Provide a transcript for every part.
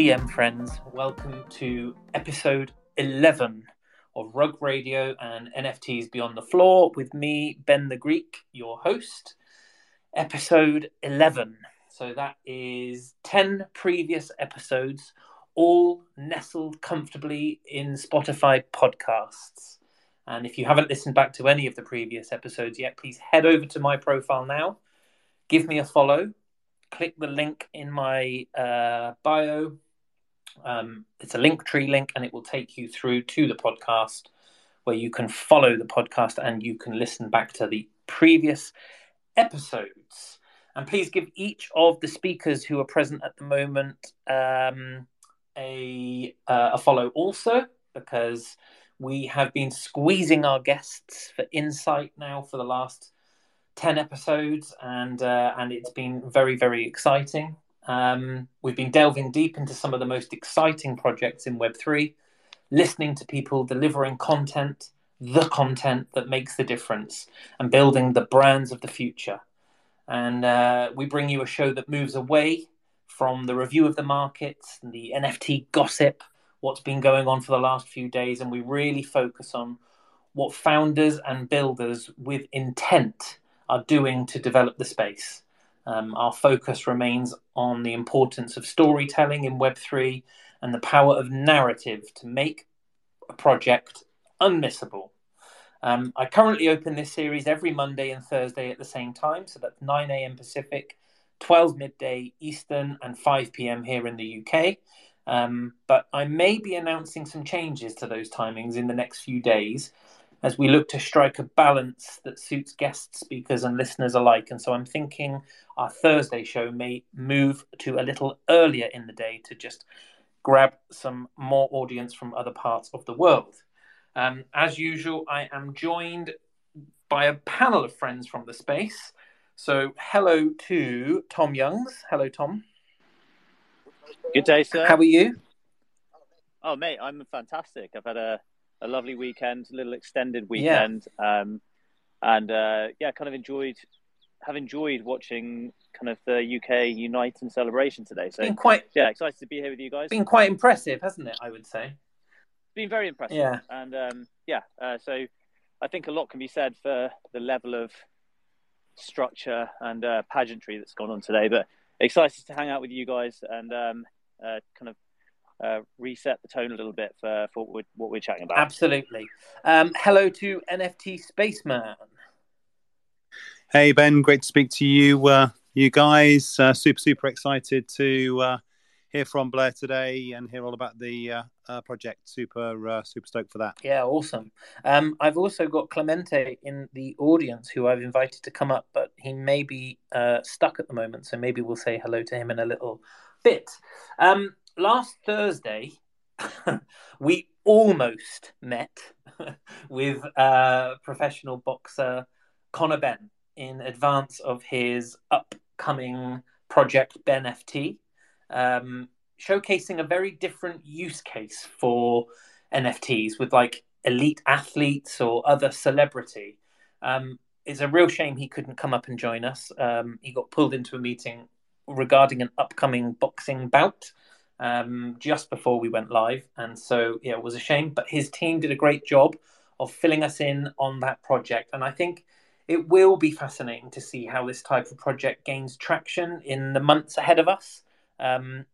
GM friends, welcome to episode 11 of Rug Radio and NFTs Beyond the Floor with me, Ben the Greek, your host. Episode 11. So that is 10 previous episodes, all nestled comfortably in Spotify podcasts. And if you haven't listened back to any of the previous episodes yet, please head over to my profile now, give me a follow, click the link in my uh, bio. Um, it's a link tree link, and it will take you through to the podcast where you can follow the podcast and you can listen back to the previous episodes. And please give each of the speakers who are present at the moment um, a uh, a follow also, because we have been squeezing our guests for insight now for the last 10 episodes and uh, and it's been very very exciting um, we've been delving deep into some of the most exciting projects in web3 listening to people delivering content the content that makes the difference and building the brands of the future and uh, we bring you a show that moves away from the review of the markets and the nft gossip what's been going on for the last few days, and we really focus on what founders and builders with intent are doing to develop the space. Um, our focus remains on the importance of storytelling in Web3 and the power of narrative to make a project unmissable. Um, I currently open this series every Monday and Thursday at the same time, so that's 9 a.m. Pacific, 12 midday Eastern, and 5 p.m. here in the UK. Um, but I may be announcing some changes to those timings in the next few days as we look to strike a balance that suits guest speakers and listeners alike. And so I'm thinking our Thursday show may move to a little earlier in the day to just grab some more audience from other parts of the world. Um, as usual, I am joined by a panel of friends from the space. So, hello to Tom Youngs. Hello, Tom. Good day, sir. How are you? Oh, mate, I'm fantastic. I've had a, a lovely weekend, a little extended weekend, yeah. um, and uh, yeah, kind of enjoyed have enjoyed watching kind of the UK Unite and celebration today. So been quite yeah, excited to be here with you guys. Been quite impressive, hasn't it? I would say. Been very impressive. Yeah, and um, yeah, uh, so I think a lot can be said for the level of structure and uh, pageantry that's gone on today, but excited to hang out with you guys and um, uh, kind of uh, reset the tone a little bit for, for what, we're, what we're chatting about. Absolutely. Um, hello to NFT Spaceman. Hey Ben, great to speak to you, uh, you guys. Uh, super super excited to uh, hear from Blair today and hear all about the uh, uh, project. Super, uh, super stoked for that. Yeah, awesome. Um, I've also got Clemente in the audience who I've invited to come up, but he may be uh, stuck at the moment, so maybe we'll say hello to him in a little bit. Um, last Thursday, we almost met with uh, professional boxer Conor Benn in advance of his upcoming project Ben FT um, showcasing a very different use case for NFTs with like elite athletes or other celebrity. Um, it's a real shame he couldn't come up and join us. Um, he got pulled into a meeting regarding an upcoming boxing bout um, just before we went live, and so yeah, it was a shame. But his team did a great job of filling us in on that project, and I think it will be fascinating to see how this type of project gains traction in the months ahead of us. Um,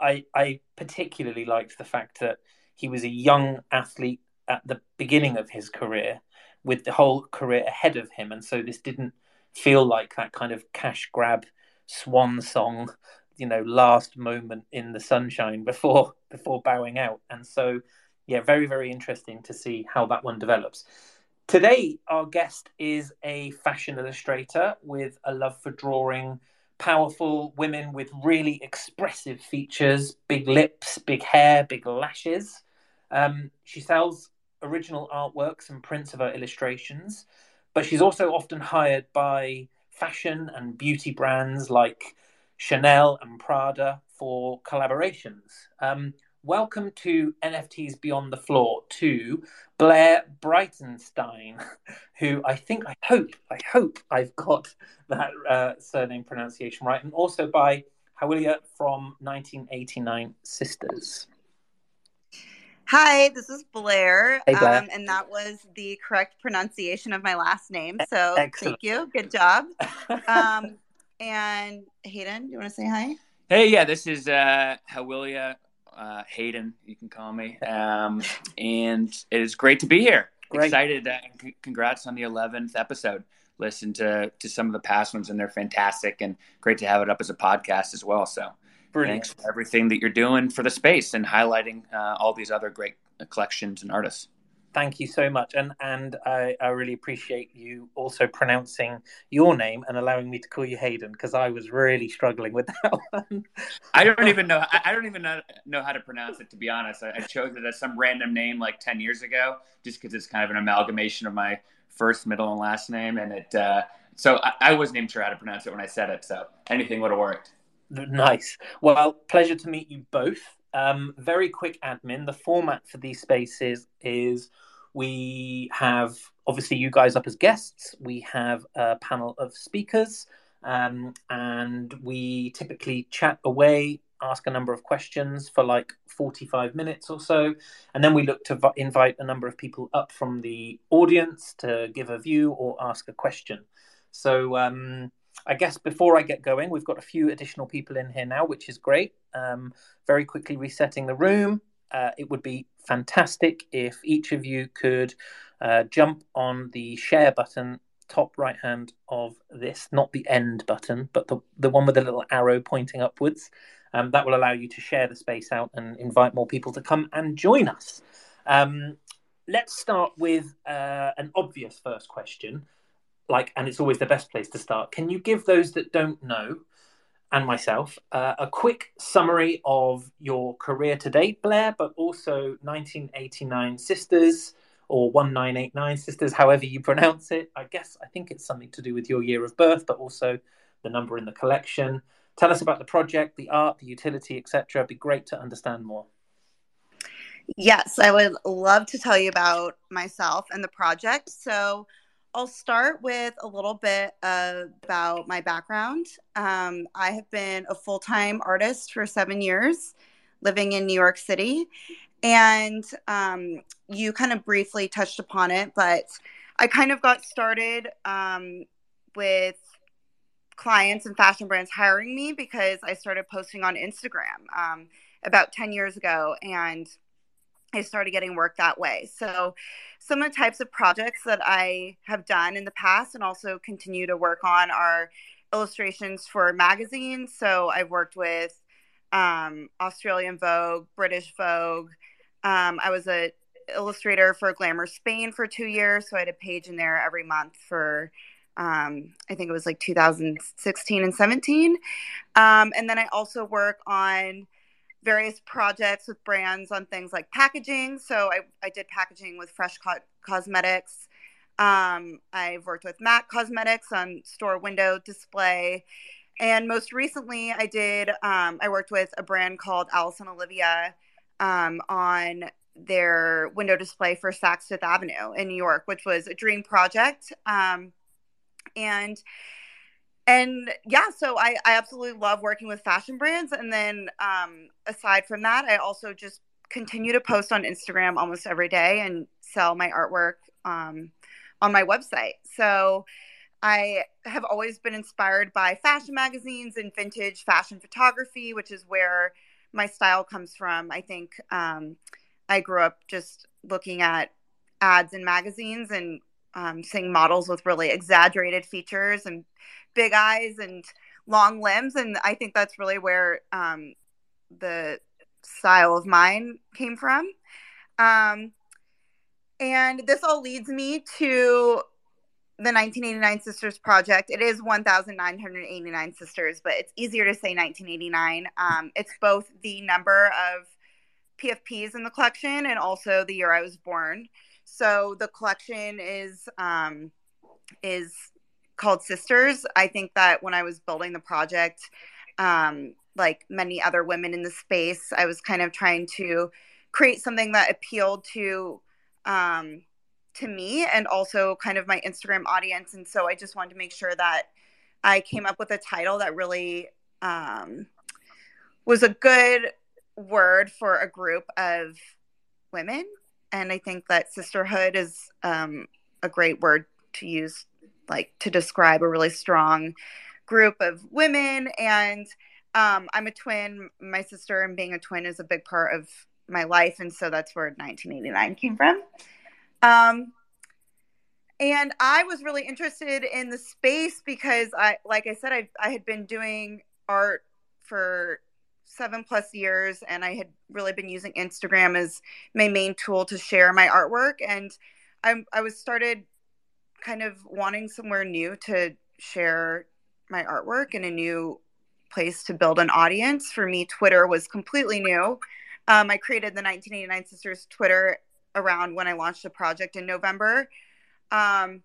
I I particularly liked the fact that he was a young athlete at the beginning of his career, with the whole career ahead of him, and so this didn't feel like that kind of cash grab swan song, you know, last moment in the sunshine before before bowing out. And so, yeah, very very interesting to see how that one develops. Today, our guest is a fashion illustrator with a love for drawing powerful women with really expressive features, big lips, big hair, big lashes. Um, she sells original artworks and prints of her illustrations, but she's also often hired by fashion and beauty brands like Chanel and Prada for collaborations. Um, welcome to NFTs Beyond the Floor to Blair Breitenstein, who I think, I hope, I hope I've got that uh, surname pronunciation right, and also by Hawilia from 1989 Sisters. Hi, this is Blair, hey, Blair. Um, and that was the correct pronunciation of my last name. So Excellent. thank you, good job. um, and Hayden, do you want to say hi? Hey, yeah, this is uh, Hawilia uh, Hayden. You can call me, um, and it is great to be here. Great. Excited! Uh, c- congrats on the 11th episode. Listen to to some of the past ones, and they're fantastic, and great to have it up as a podcast as well. So Brilliant. Thanks for everything that you're doing for the space and highlighting uh, all these other great collections and artists. Thank you so much, and and I, I really appreciate you also pronouncing your name and allowing me to call you Hayden because I was really struggling with that one. I don't even know. I, I don't even know, know, how to pronounce it to be honest. I, I chose it as some random name like ten years ago, just because it's kind of an amalgamation of my first, middle, and last name, and it. Uh, so I, I wasn't even sure how to pronounce it when I said it. So anything would have worked. Nice. Well, pleasure to meet you both. Um, very quick admin. The format for these spaces is we have obviously you guys up as guests. We have a panel of speakers, um, and we typically chat away, ask a number of questions for like 45 minutes or so. And then we look to v- invite a number of people up from the audience to give a view or ask a question. So, um, I guess before I get going, we've got a few additional people in here now, which is great. Um, very quickly resetting the room. Uh, it would be fantastic if each of you could uh, jump on the share button top right hand of this, not the end button, but the, the one with the little arrow pointing upwards. Um, that will allow you to share the space out and invite more people to come and join us. Um, let's start with uh, an obvious first question like, and it's always the best place to start. Can you give those that don't know, and myself, uh, a quick summary of your career to date, Blair, but also 1989 Sisters or 1989 Sisters, however you pronounce it. I guess I think it's something to do with your year of birth, but also the number in the collection. Tell us about the project, the art, the utility, etc. It'd be great to understand more. Yes, I would love to tell you about myself and the project. So, I'll start with a little bit about my background. Um, I have been a full time artist for seven years, living in New York City. And um, you kind of briefly touched upon it, but I kind of got started um, with clients and fashion brands hiring me because I started posting on Instagram um, about 10 years ago. And I started getting work that way. So, some of the types of projects that I have done in the past and also continue to work on are illustrations for magazines. So, I've worked with um, Australian Vogue, British Vogue. Um, I was a illustrator for Glamour Spain for two years, so I had a page in there every month for um, I think it was like 2016 and 17. Um, and then I also work on various projects with brands on things like packaging. So I, I did packaging with Fresh Co- Cosmetics. Um, I've worked with MAC Cosmetics on store window display. And most recently, I did, um, I worked with a brand called Alice and Olivia um, on their window display for Saks Fifth Avenue in New York, which was a dream project. Um, and and yeah so I, I absolutely love working with fashion brands. And then um, aside from that i also just continue to post on instagram almost every day and sell my artwork um, on my website. So i have always been inspired by fashion magazines and vintage fashion photography which is where my style comes from. I think um, i grew up just looking at ads in magazines and um, seeing models with really exaggerated features and big eyes and long limbs, and I think that's really where um, the style of mine came from. Um, and this all leads me to the 1989 Sisters Project. It is 1,989 sisters, but it's easier to say 1989. Um, it's both the number of PFPs in the collection and also the year I was born. So the collection is um, is called Sisters. I think that when I was building the project, um, like many other women in the space, I was kind of trying to create something that appealed to um, to me and also kind of my Instagram audience. And so I just wanted to make sure that I came up with a title that really um, was a good word for a group of women. And I think that sisterhood is um, a great word to use, like to describe a really strong group of women. And um, I'm a twin. My sister and being a twin is a big part of my life. And so that's where 1989 came from. Um, and I was really interested in the space because I, like I said, I, I had been doing art for seven plus years and I had really been using Instagram as my main tool to share my artwork. And I, I was started kind of wanting somewhere new to share my artwork and a new place to build an audience. For me, Twitter was completely new. Um, I created the 1989 Sisters Twitter around when I launched the project in November. Um,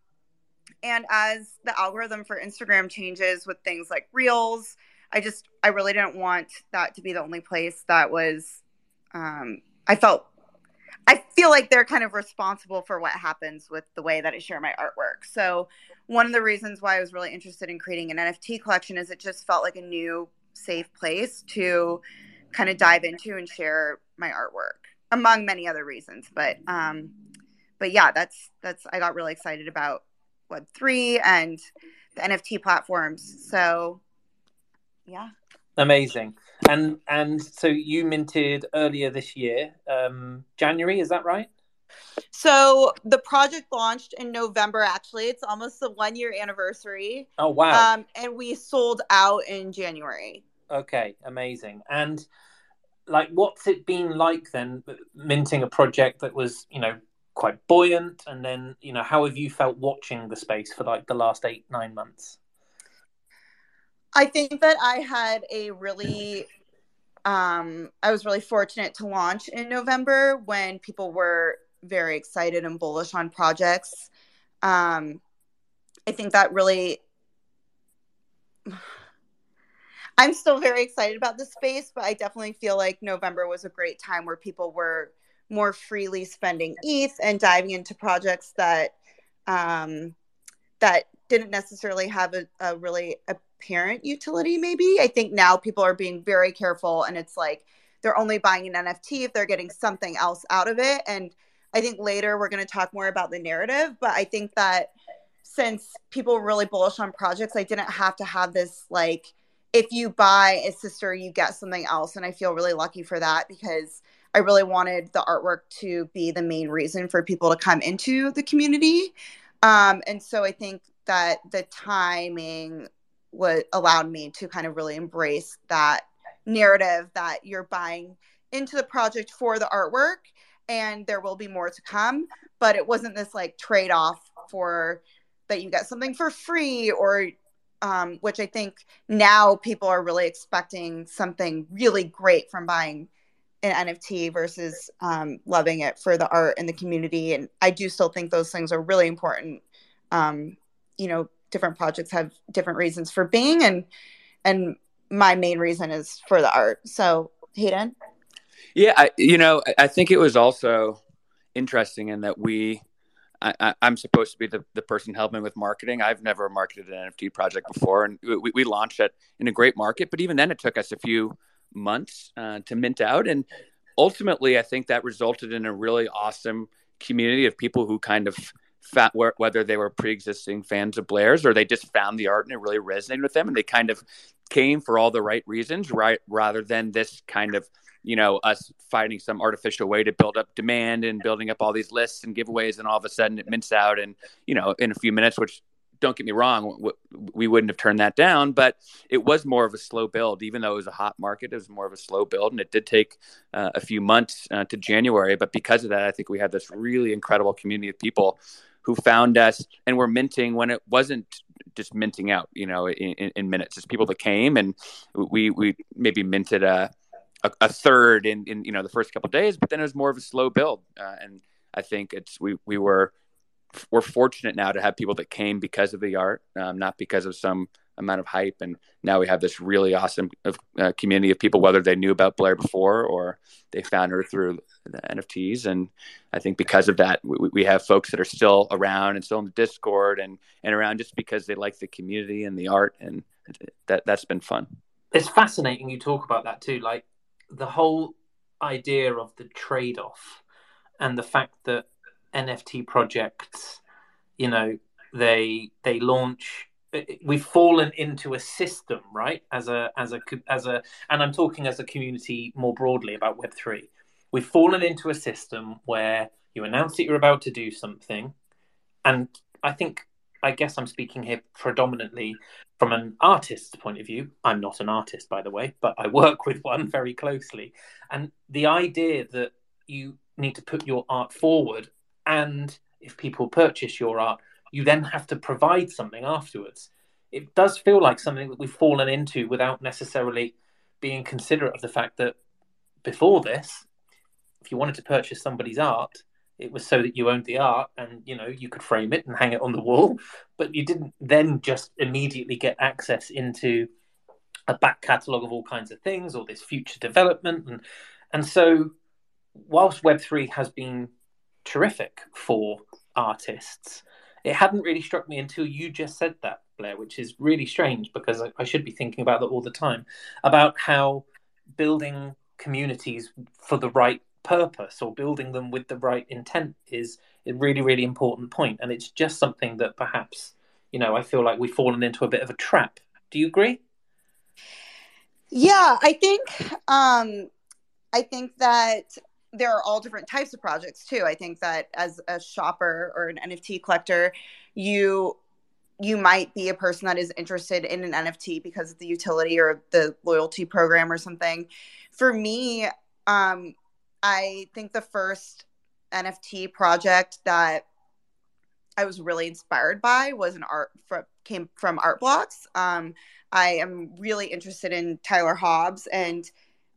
and as the algorithm for Instagram changes with things like Reels, I just, I really didn't want that to be the only place that was, um, I felt, I feel like they're kind of responsible for what happens with the way that I share my artwork. So, one of the reasons why I was really interested in creating an NFT collection is it just felt like a new, safe place to kind of dive into and share my artwork, among many other reasons. But, um, but yeah, that's that's I got really excited about Web three and the NFT platforms. So yeah, amazing. And and so you minted earlier this year, um, January, is that right? So the project launched in November. Actually, it's almost the one year anniversary. Oh wow! Um, and we sold out in January. Okay, amazing. And like, what's it been like then, minting a project that was, you know, quite buoyant and then you know how have you felt watching the space for like the last eight nine months i think that i had a really um i was really fortunate to launch in november when people were very excited and bullish on projects. Um i think that really i'm still very excited about the space but i definitely feel like november was a great time where people were more freely spending ETH and diving into projects that um, that didn't necessarily have a, a really apparent utility. Maybe I think now people are being very careful, and it's like they're only buying an NFT if they're getting something else out of it. And I think later we're going to talk more about the narrative, but I think that since people were really bullish on projects, I didn't have to have this like if you buy a sister, you get something else. And I feel really lucky for that because I really wanted the artwork to be the main reason for people to come into the community. Um, and so I think that the timing what allowed me to kind of really embrace that narrative that you're buying into the project for the artwork and there will be more to come but it wasn't this like trade-off for that you get something for free or um, which i think now people are really expecting something really great from buying an NFT versus um, loving it for the art and the community. And I do still think those things are really important. Um, you know, different projects have different reasons for being, and and my main reason is for the art. So, Hayden. Yeah, I, you know, I think it was also interesting in that we. I, am supposed to be the, the person helping with marketing. I've never marketed an NFT project before, and we, we launched it in a great market. But even then, it took us a few months uh, to mint out. And ultimately, I think that resulted in a really awesome community of people who kind of found, whether they were pre-existing fans of Blair's or they just found the art and it really resonated with them, and they kind of came for all the right reasons, right? Rather than this kind of you know us finding some artificial way to build up demand and building up all these lists and giveaways, and all of a sudden it mints out, and you know in a few minutes, which don't get me wrong, we wouldn't have turned that down, but it was more of a slow build. Even though it was a hot market, it was more of a slow build, and it did take uh, a few months uh, to January. But because of that, I think we had this really incredible community of people who found us and were minting when it wasn't just minting out, you know, in, in minutes. It's people that came and we we maybe minted a a, a third in, in you know the first couple days, but then it was more of a slow build, uh, and I think it's we we were we're fortunate now to have people that came because of the art, um, not because of some amount of hype. And now we have this really awesome uh, community of people, whether they knew about Blair before or they found her through the NFTs. And I think because of that, we, we have folks that are still around and still in the Discord and, and around just because they like the community and the art. And that, that's been fun. it's fascinating you talk about that too. Like the whole idea of the trade off and the fact that NFT projects, you know, they they launch we've fallen into a system right? As a as a as a and i'm talking as a community more broadly about web3 we've fallen into a system where you announce that you're about to do something and i think i guess i'm speaking here predominantly from an artist's point of view. I'm not an artist by the way but i work with one very closely. And the idea that you need to put your art forward and if people purchase your art you then have to provide something afterwards. It does feel like something that we've fallen into without necessarily being considerate of the fact that before this, if you wanted to purchase somebody's art, it was so that you owned the art and you know you could frame it and hang it on the wall, but you didn't then just immediately get access into a back catalogue of all kinds of things or this future development and and so whilst web3 has been terrific for artists it hadn't really struck me until you just said that, Blair, which is really strange because I, I should be thinking about that all the time about how building communities for the right purpose or building them with the right intent is a really, really important point. And it's just something that perhaps, you know, I feel like we've fallen into a bit of a trap. Do you agree? Yeah, I think um I think that there are all different types of projects too. I think that as a shopper or an NFT collector, you you might be a person that is interested in an NFT because of the utility or the loyalty program or something. For me, um, I think the first NFT project that I was really inspired by was an art came from Art Blocks. Um, I am really interested in Tyler Hobbs and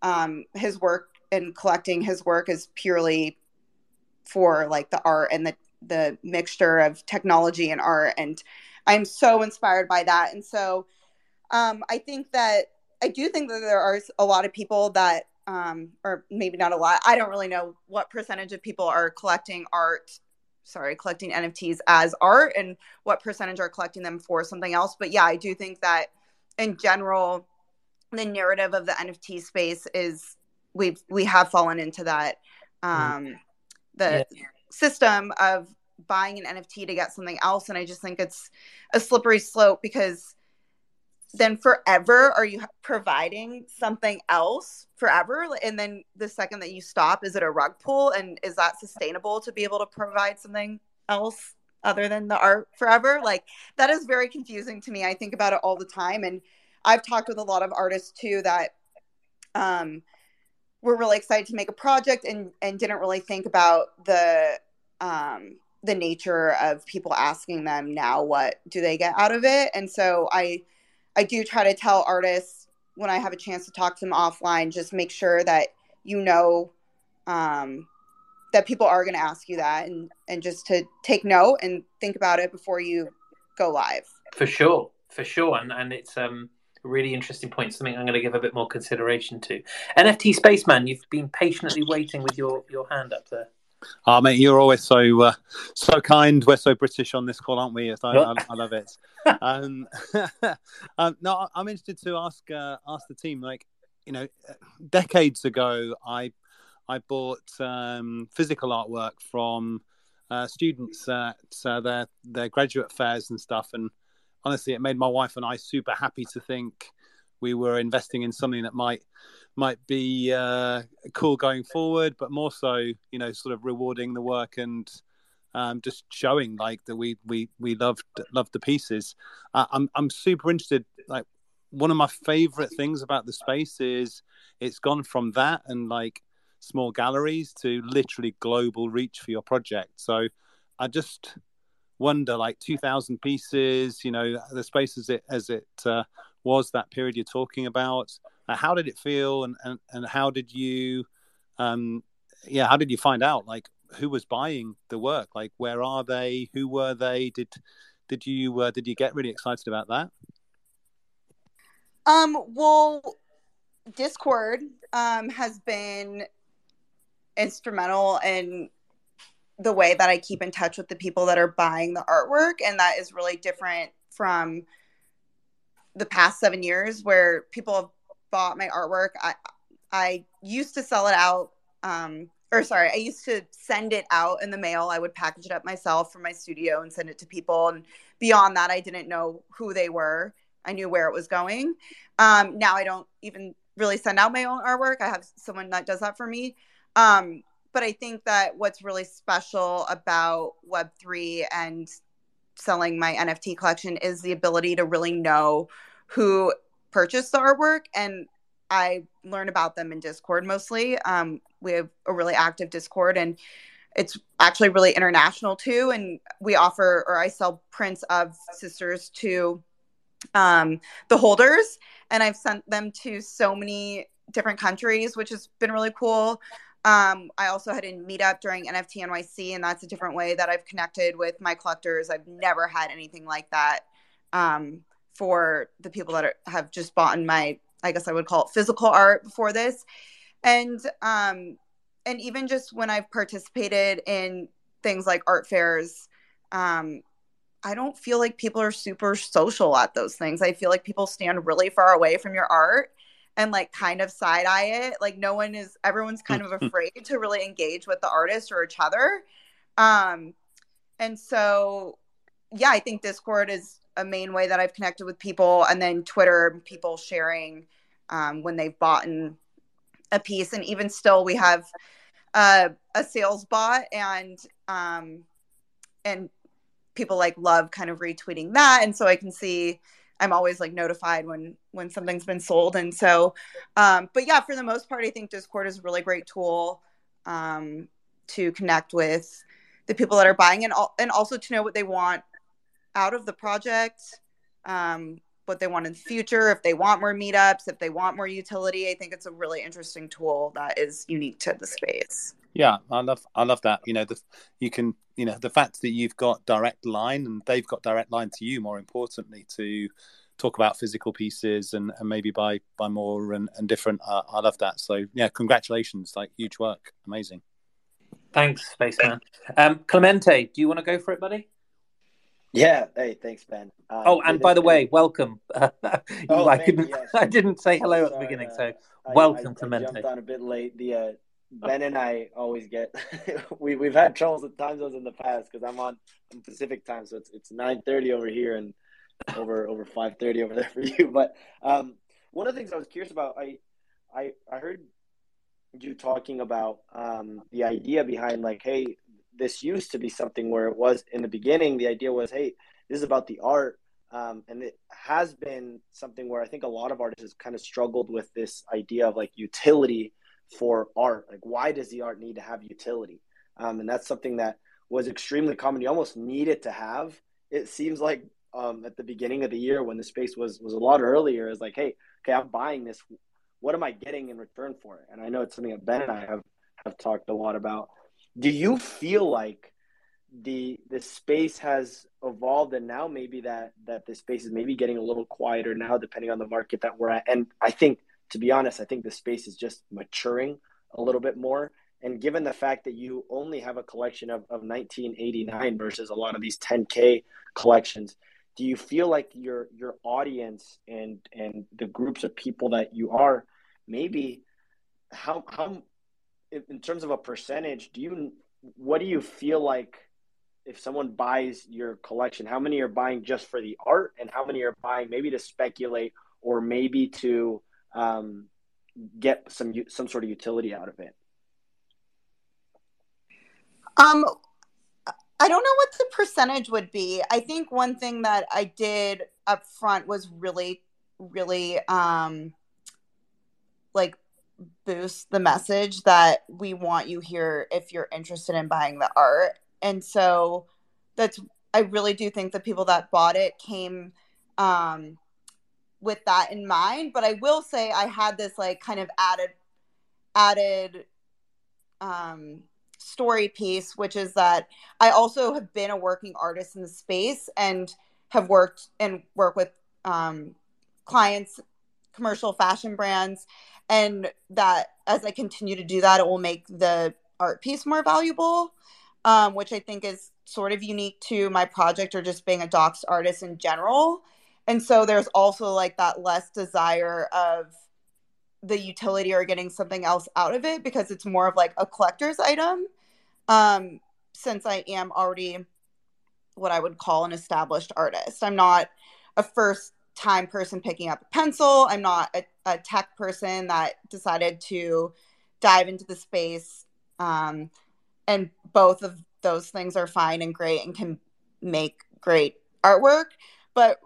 um, his work and collecting his work is purely for like the art and the the mixture of technology and art and i'm so inspired by that. And so um, i think that i do think that there are a lot of people that um, or maybe not a lot i don't really know what percentage of people are collecting art sorry collecting nfts as art and what percentage are collecting them for something else. But yeah i do think that in general the narrative of the nft space is we've we have fallen into that um the yeah. system of buying an NFT to get something else. And I just think it's a slippery slope because then forever are you providing something else forever? And then the second that you stop is it a rug pull? And is that sustainable to be able to provide something else other than the art forever? Like that is very confusing to me. I think about it all the time. And i've talked with a lot of artists too that um were really excited to make a project and and didn't really think about the um the nature of people asking them now what do they get out of it. And so i i do try to tell artists when i have a chance to talk to them offline just make sure that you know um that people are going to ask you that and and just to take note and think about it before you go live. For sure for sure. And and it's um really interesting point. Something I'm going to give a bit more consideration to. NFT Spaceman, you've been patiently waiting with your your hand up there. Oh, mate, you're always so uh, so kind. We're so British on this call, aren't we? I, I, I love it. um, um, no, I'm interested to ask uh, ask the team. Like, you know, decades ago, I I bought um, physical artwork from uh, students at uh, their their graduate fairs and stuff, and honestly, it made my wife and I super happy to think we were investing in something that might might be uh, cool going forward, but more so, you know, sort of rewarding the work and um, just showing like that we we we loved loved the pieces. Uh, I'm I'm super interested. Like one of my favorite things about the space is it's gone from that and like small galleries to literally global reach for your project. So I just wonder like 2000 pieces you know the space as it as it uh, was that period you're talking about. Uh, how did it feel and, and and how did you um yeah how did you find out like who was buying the work? Like where are they? Who were they? Did did you uh, did you get really excited about that? Um well discord um has been instrumental in the way that I keep in touch with the people that are buying the artwork. And that is really different from the past seven years where people have bought my artwork, I I used to sell it out. Um, or sorry, I used to send it out in the mail. I would package it up myself from my studio and send it to people. And beyond that, I didn't know who they were. I knew where it was going. Um, now I don't even really send out my own artwork. I have someone that does that for me. Um, but I think that what's really special about Web3 and selling my NFT collection is the ability to really know who purchased the artwork. And I learn about them in Discord mostly. Um, we have a really active Discord and it's actually really international too. And we offer, or I sell prints of sisters to um, the holders, and I've sent them to so many different countries, which has been really cool. Um, I also had a meetup during NFT NYC, and that's a different way that I've connected with my collectors. I've never had anything like that um, for the people that are, have just bought in my, I guess I would call it physical art before this, and um, and even just when I've participated in things like art fairs, um, I don't feel like people are super social at those things. I feel like people stand really far away from your art and like kind of side eye it. Like no one is everyone's kind of afraid to really engage with the artist or each other. Um and so yeah, I think Discord is a main way that I've connected with people and then Twitter people sharing um, when they've bought a piece and even still we have uh, a sales bot and um, and people like love kind of retweeting that and so i can see i'm always like notified when when something's been sold. And so um but yeah for the most part i think discord is a really great tool um to connect with the people that are buying and and also to know what they want out of the project um what they want in the future if they want more meetups if they want more utility. I think it's a really interesting tool that is unique to the space. Yeah, I love I love that. You know, the you can you know the fact that you've got direct line and they've got direct line to you. More importantly, to talk about physical pieces and, and maybe buy buy more and, and different. Uh, I love that. So yeah, congratulations! Like huge work, amazing. Thanks, Spaceman. Um, Clemente, do you want to go for it, buddy? Yeah. Hey, thanks, Ben. Um, oh, and by the been... way, welcome. oh, I couldn't. Yes. I didn't say hello oh, at the beginning, uh, so welcome, I, I, Clemente. I jumped on a bit late. The uh, Ben and I always get we we've had troubles with time zones in the past because I'm on Pacific time, so it's it's nine thirty over here and over over five thirty over there for you. But um, one of the things I was curious about, I I I heard you talking about um, the idea behind like, hey, this used to be something where it was in the beginning. The idea was, hey, this is about the art, um, and it has been something where I think a lot of artists kind of struggled with this idea of like utility for art. Like, why does the art need to have utility? Um, and that's something that was extremely common. You almost needed to have. It seems like um, at the beginning of the year when the space was was a lot earlier, is like, hey, okay, I'm buying this. What am I getting in return for it? And I know it's something that Ben and I have have talked a lot about. Do you feel like the the space has evolved and now maybe that that the space is maybe getting a little quieter now depending on the market that we're at and i think to be honest, I think the space is just maturing a little bit more. And given the fact that you only have a collection of, of 1989 versus a lot of these 10K collections, do you feel like your your audience and and the groups of people that you are maybe how how in terms of a percentage do you what do you feel like if someone buys your collection how many are buying just for the art and how many are buying maybe to speculate or maybe to um, get some some sort of utility out of it? Um, I don't know what the percentage would be. I think one thing that I did up front was really, really um, like boost the message that we want you here if you're interested in buying the art. And so that's I really do think the people that bought it came um with that in mind but i will say i had this like kind of added added um story piece which is that i also have been a working artist in the space and have worked and work with um clients commercial fashion brands and that as i continue to do that it will make the art piece more valuable um, which i think is sort of unique to my project or just being a doxxed artist in general and so there's also like that less desire of the utility or getting something else out of it because it's more of like a collector's item. Um, since I am already what I would call an established artist, I'm not a first time person picking up a pencil. I'm not a, a tech person that decided to dive into the space. Um, and both of those things are fine and great and can make great artwork. But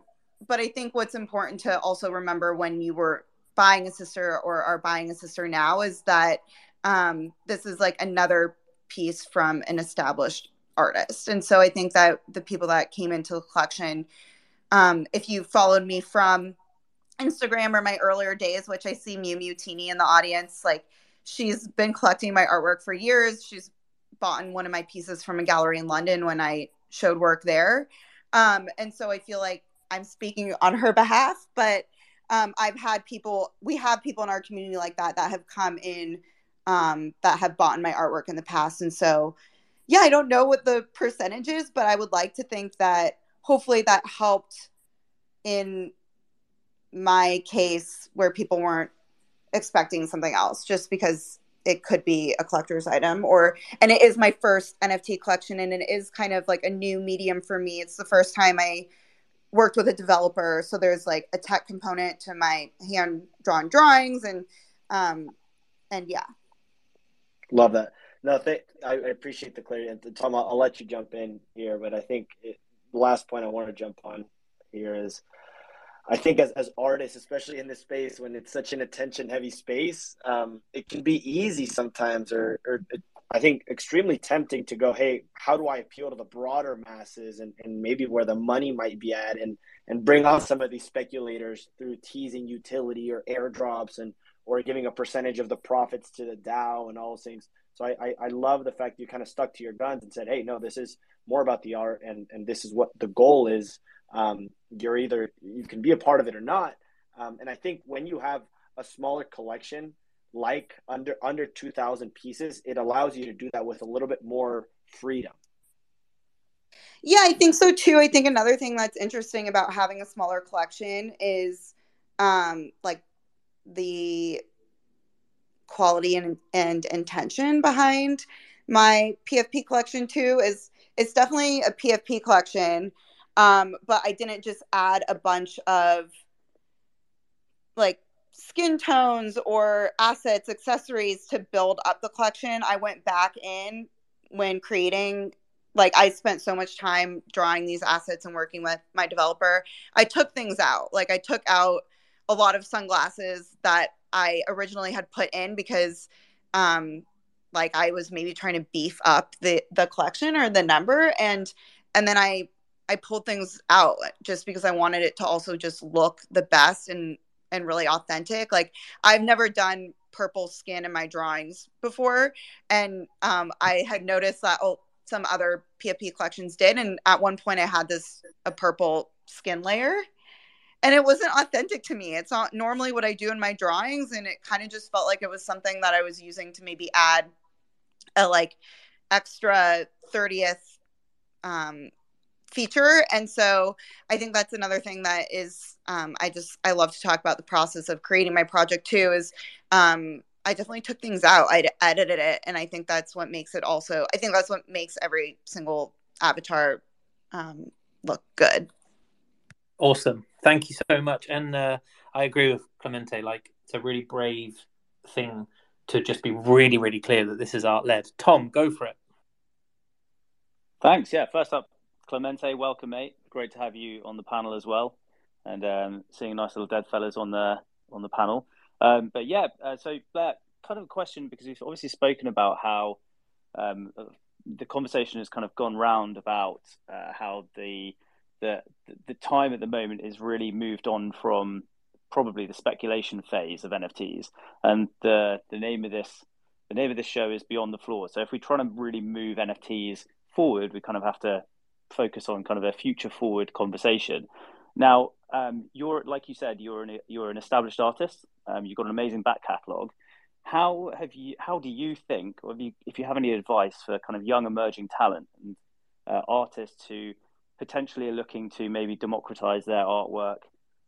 but I think what's important to also remember when you were buying a sister or are buying a sister now is that um, this is like another piece from an established artist. And so I think that the people that came into the collection, um, if you followed me from Instagram or my earlier days, which I see Mew Mutini in the audience, like she's been collecting my artwork for years. She's bought one of my pieces from a gallery in London when I showed work there. Um, and so I feel like I'm speaking on her behalf, but um, I've had people, we have people in our community like that that have come in um, that have bought my artwork in the past. And so, yeah, I don't know what the percentage is, but I would like to think that hopefully that helped in my case where people weren't expecting something else just because it could be a collector's item or and it is my first nft collection and it is kind of like a new medium for me it's the first time i worked with a developer so there's like a tech component to my hand drawn drawings and um and yeah. Love that. No th- I, appreciate the clarity and tom I'll, I'll, let you jump in here but i think it, the last point i want to jump on here is i think as, as artists especially in this space when it's such an attention heavy space um, it can be easy sometimes or, or it, I think extremely tempting to go, hey, how do I appeal to the broader masses and, and maybe where the money might be at and and bring on some of these speculators through teasing utility or airdrops and or giving a percentage of the profits to the DAO and all those things. So I, I, I love the fact you kind of stuck to your guns and said, hey, no, this is more about the art and, and this is what the goal is. Um, you're either you can be a part of it or not. Um, and I think when you have a smaller collection like under under 2000 pieces it allows you to do that with a little bit more freedom. Yeah i think so too. I think another thing that's interesting about having a smaller collection is um like the quality and and intention behind my pfp collection too is it's definitely a pfp collection um but i didn't just add a bunch of like skin tones or assets, accessories to build up the collection. I went back in when creating like I spent so much time drawing these assets and working with my developer. I took things out. Like I took out a lot of sunglasses that I originally had put in because um like I was maybe trying to beef up the the collection or the number and and then I I pulled things out just because I wanted it to also just look the best and and really authentic. Like I've never done purple skin in my drawings before, and um, I had noticed that oh, some other PFP collections did, and at one point I had this a purple skin layer, and it wasn't authentic to me. It's not normally what I do in my drawings, and it kind of just felt like it was something that I was using to maybe add a like extra 30th um, feature. And so i think that's another thing that is um, i just i love to talk about the process of creating my project too is um, i definitely took things out. I edited it. And i think that's what makes it also i think that's what makes every single avatar um, look good. Awesome. Thank you so much. And uh, i agree with clemente like it's a really brave thing to just be really really clear that this is art led tom go for it. Thanks. Yeah first up Clemente, welcome, mate. Great to have you on the panel as well, and um, seeing nice little Dead Fellaz on the on the panel. Um, but yeah, uh, so Blair, kind of a question because we've obviously spoken about how um, the conversation has kind of gone round about uh, how the, the the time at the moment is really moved on from probably the speculation phase of NFTs, and the the name of this the name of this show is Beyond the Floor. So if we try to really move NFTs forward, we kind of have to focus on kind of a future forward conversation. Now, um, you're like you said, you're an you're an established artist. Um, you've got an amazing back catalogue. How have you? How do you think, or if you, if you have any advice for kind of young emerging talent and uh, artists who potentially are looking to maybe democratize their artwork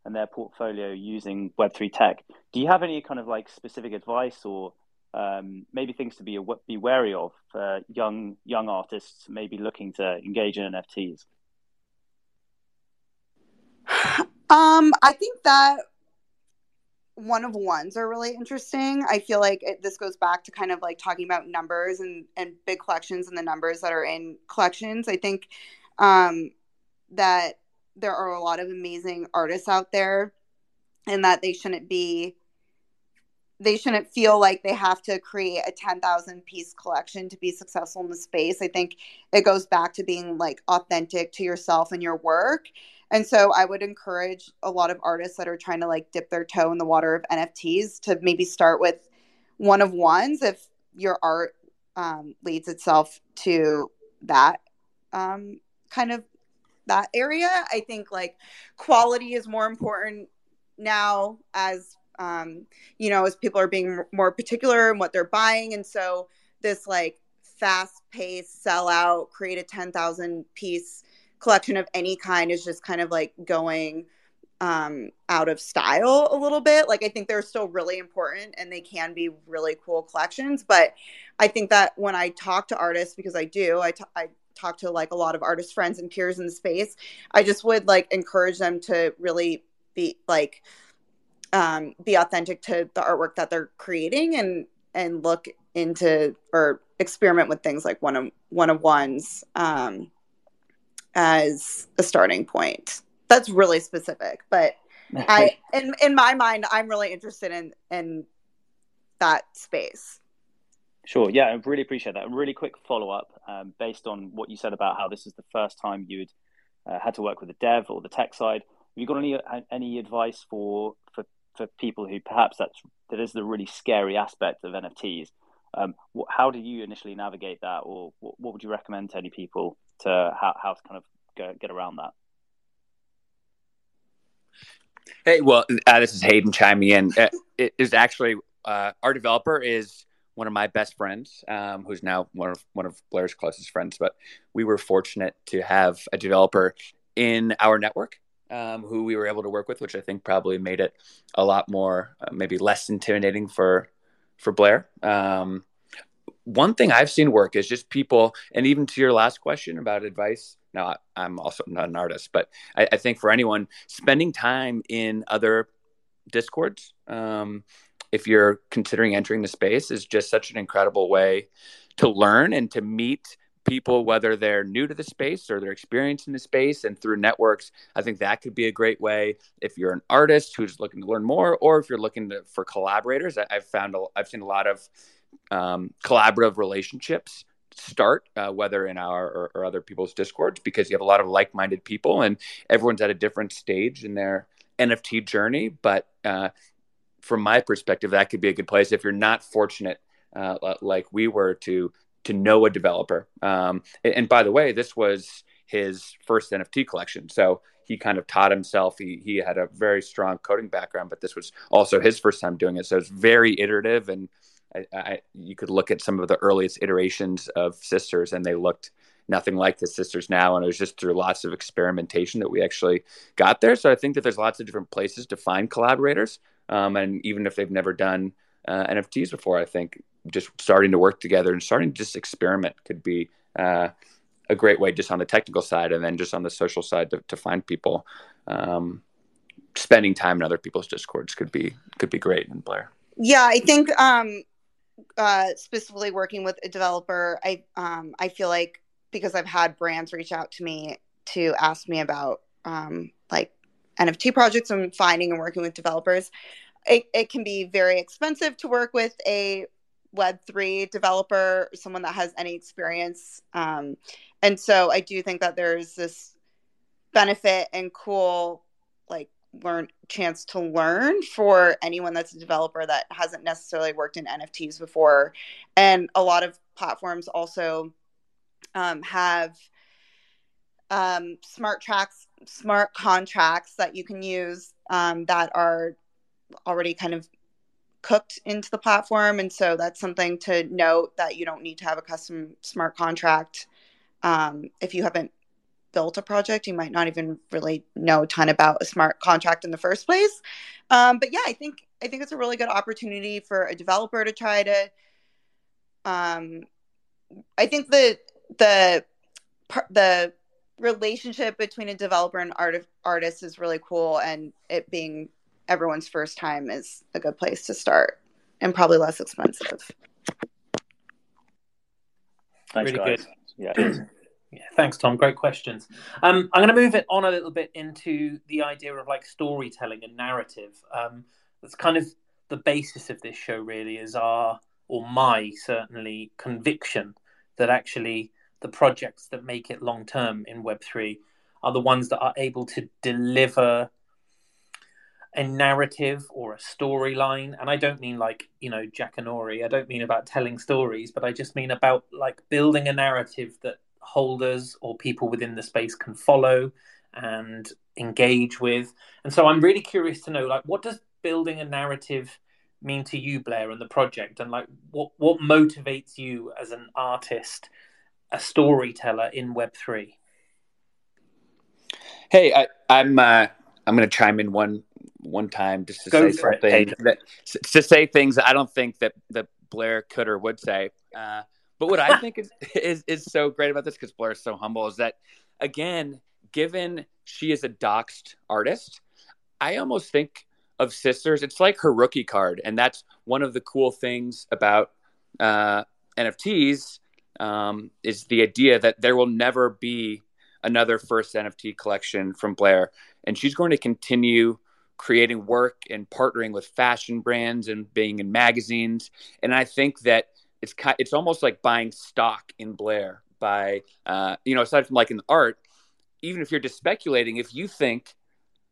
and their portfolio using Web3 tech. Do you have any kind of like specific advice or um, maybe things to be be wary of for young young artists maybe looking to engage in NFTs? Um, I think that one of ones are really interesting. I feel like it, this goes back to kind of like talking about numbers and and big collections and the numbers that are in collections. I think um, that there are a lot of amazing artists out there, and that they shouldn't be they shouldn't feel like they have to create a 10,000 piece collection to be successful in the space. I think it goes back to being like authentic to yourself and your work and so I would encourage a lot of artists that are trying to like dip their toe in the water of NFTs to maybe start with one of ones if your art um, leads itself to that um, kind of that area. I think like quality is more important now as um, you know as people are being more particular in what they're buying, and so this like fast paced sell out, create a ten thousand piece collection of any kind is just kind of like going um, out of style a little bit. Like I think they're still really important and they can be really cool collections. But I think that when I talk to artists, because I do, I, t- I talk to like a lot of artist friends and peers in the space, I just would like encourage them to really be like um, be authentic to the artwork that they're creating and and look into or experiment with things like one of one of ones. Um, as a starting point. That's really specific, but I in in my mind I'm really interested in in that space. Sure. Yeah, I really appreciate that. A really quick follow up um, based on what you said about how this is the first time you'd uh, had to work with the dev or the tech side. Have you got any any advice for for for people who perhaps that's that is the really scary aspect of NFTs? Um, what, how do you initially navigate that, or what, what would you recommend to any people to how, how to kind of go, get around that. Hey, well, uh, this is Hayden chiming in. Uh, it is actually uh, our developer is one of my best friends, um, who's now one of one of Blair's closest friends. But we were fortunate to have a developer in our network um, who we were able to work with, which I think probably made it a lot more, uh, maybe less intimidating for for Blair. Um, one thing I've seen work is just people, and even to your last question about advice. Now, I'm also not an artist, but I, I think for anyone spending time in other discords, um, if you're considering entering the space, is just such an incredible way to learn and to meet people, whether they're new to the space or they're experienced in the space and through networks. I think that could be a great way if you're an artist who's looking to learn more, or if you're looking to, for collaborators. I, have found a, I've seen a lot of um, collaborative relationships start, uh, whether in our or, or, other people's discords, because you have a lot of like-minded people, and everyone's at a different stage in their NFT journey. But uh, from my perspective, that could be a good place if you're not fortunate, uh, like we were, to to know a developer. Um, and, and by the way, this was his first NFT collection, so he kind of taught himself. He he had a very strong coding background, but this was also his first time doing it. So it's very iterative and I, I, you could look at some of the earliest iterations of sisters and they looked nothing like the sisters now and it was just through lots of experimentation that we actually got there so i think that there's lots of different places to find collaborators um, and even if they've never done uh, nfts before i think just starting to work together and starting to just experiment could be uh, a great way just on the technical side and then just on the social side to, to find people. Um, spending time in other people's discords could be could be great in blair. Yeah i think um uh, specifically working with a developer, I um, I feel like because I've had brands reach out to me to ask me about um, like NFT projects and finding and working with developers, it, it can be very expensive to work with a Web3 developer, someone that has any experience. Um, and so I do think that there's this benefit and cool like learn chance to learn for anyone that's a developer that hasn't necessarily worked in NFTs before. And a lot of platforms also um, have um, smart tracks, smart contracts that you can use um, that are already kind of cooked into the platform. And so that's something to note that you don't need to have a custom smart contract um, if you haven't built a project, you might not even really know a ton about a smart contract in the first place. Um, but yeah, I think I think it's a really good opportunity for a developer to try to. Um, I think the the the relationship between a developer and art artist is really cool, and it being everyone's first time is a good place to start, and probably less expensive. Thanks, really guys. good. Yeah. Yeah, thanks, Tom. Great questions. Um, I'm going to move it on a little bit into the idea of like storytelling and narrative. Um, that's kind of the basis of this show, really, is our or my certainly conviction that actually the projects that make it long term in Web3 are the ones that are able to deliver a narrative or a storyline. And I don't mean like, you know, Jack Jackanory. I don't mean about telling stories, but I just mean about like building a narrative that holders or people within the space can follow and engage with. And so I'm really curious to know like what does building a narrative mean to you, Blair, and the project? And like what what motivates you as an artist, a storyteller in Web three? Hey, I, I'm uh, I'm going to chime in one one time just to Go say something that, to say things I don't think that that Blair could or would say. Uh, but what I think is, is is so great about this because Blair is so humble is that again, given she is a doxed artist, I almost think of sisters. It's like her rookie card, and that's one of the cool things about uh, NFTs um, is the idea that there will never be another first NFT collection from Blair, and she's going to continue creating work and partnering with fashion brands and being in magazines. And I think that it's kind, it's almost like buying stock in Blair by uh, you know aside from like in the art, even if you're just speculating, if you think,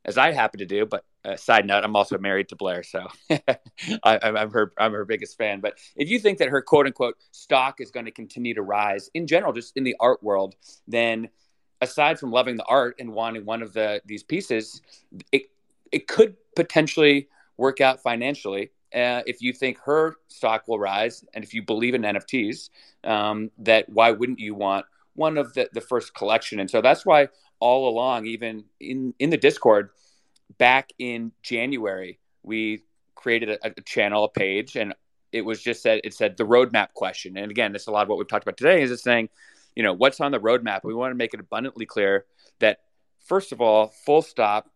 as I happen to do, but uh, side note, I'm also married to Blair, so I, am her I'm her biggest fan. But if you think that her quote unquote stock is going to continue to rise in general, just in the art world, then aside from loving the art and wanting one of the these pieces, it it could potentially work out financially uh, if you think her stock will rise and if you believe in NFTs, um, that why wouldn't you want one of the, the first collection? And so that's why all along, even in, in the Discord, back in January, we created a, a channel, a page, and it was just said it said the roadmap question. And again, that's a lot of what we've talked about today. Is it saying, you know, what's on the roadmap? We want to make it abundantly clear that first of all, full stop,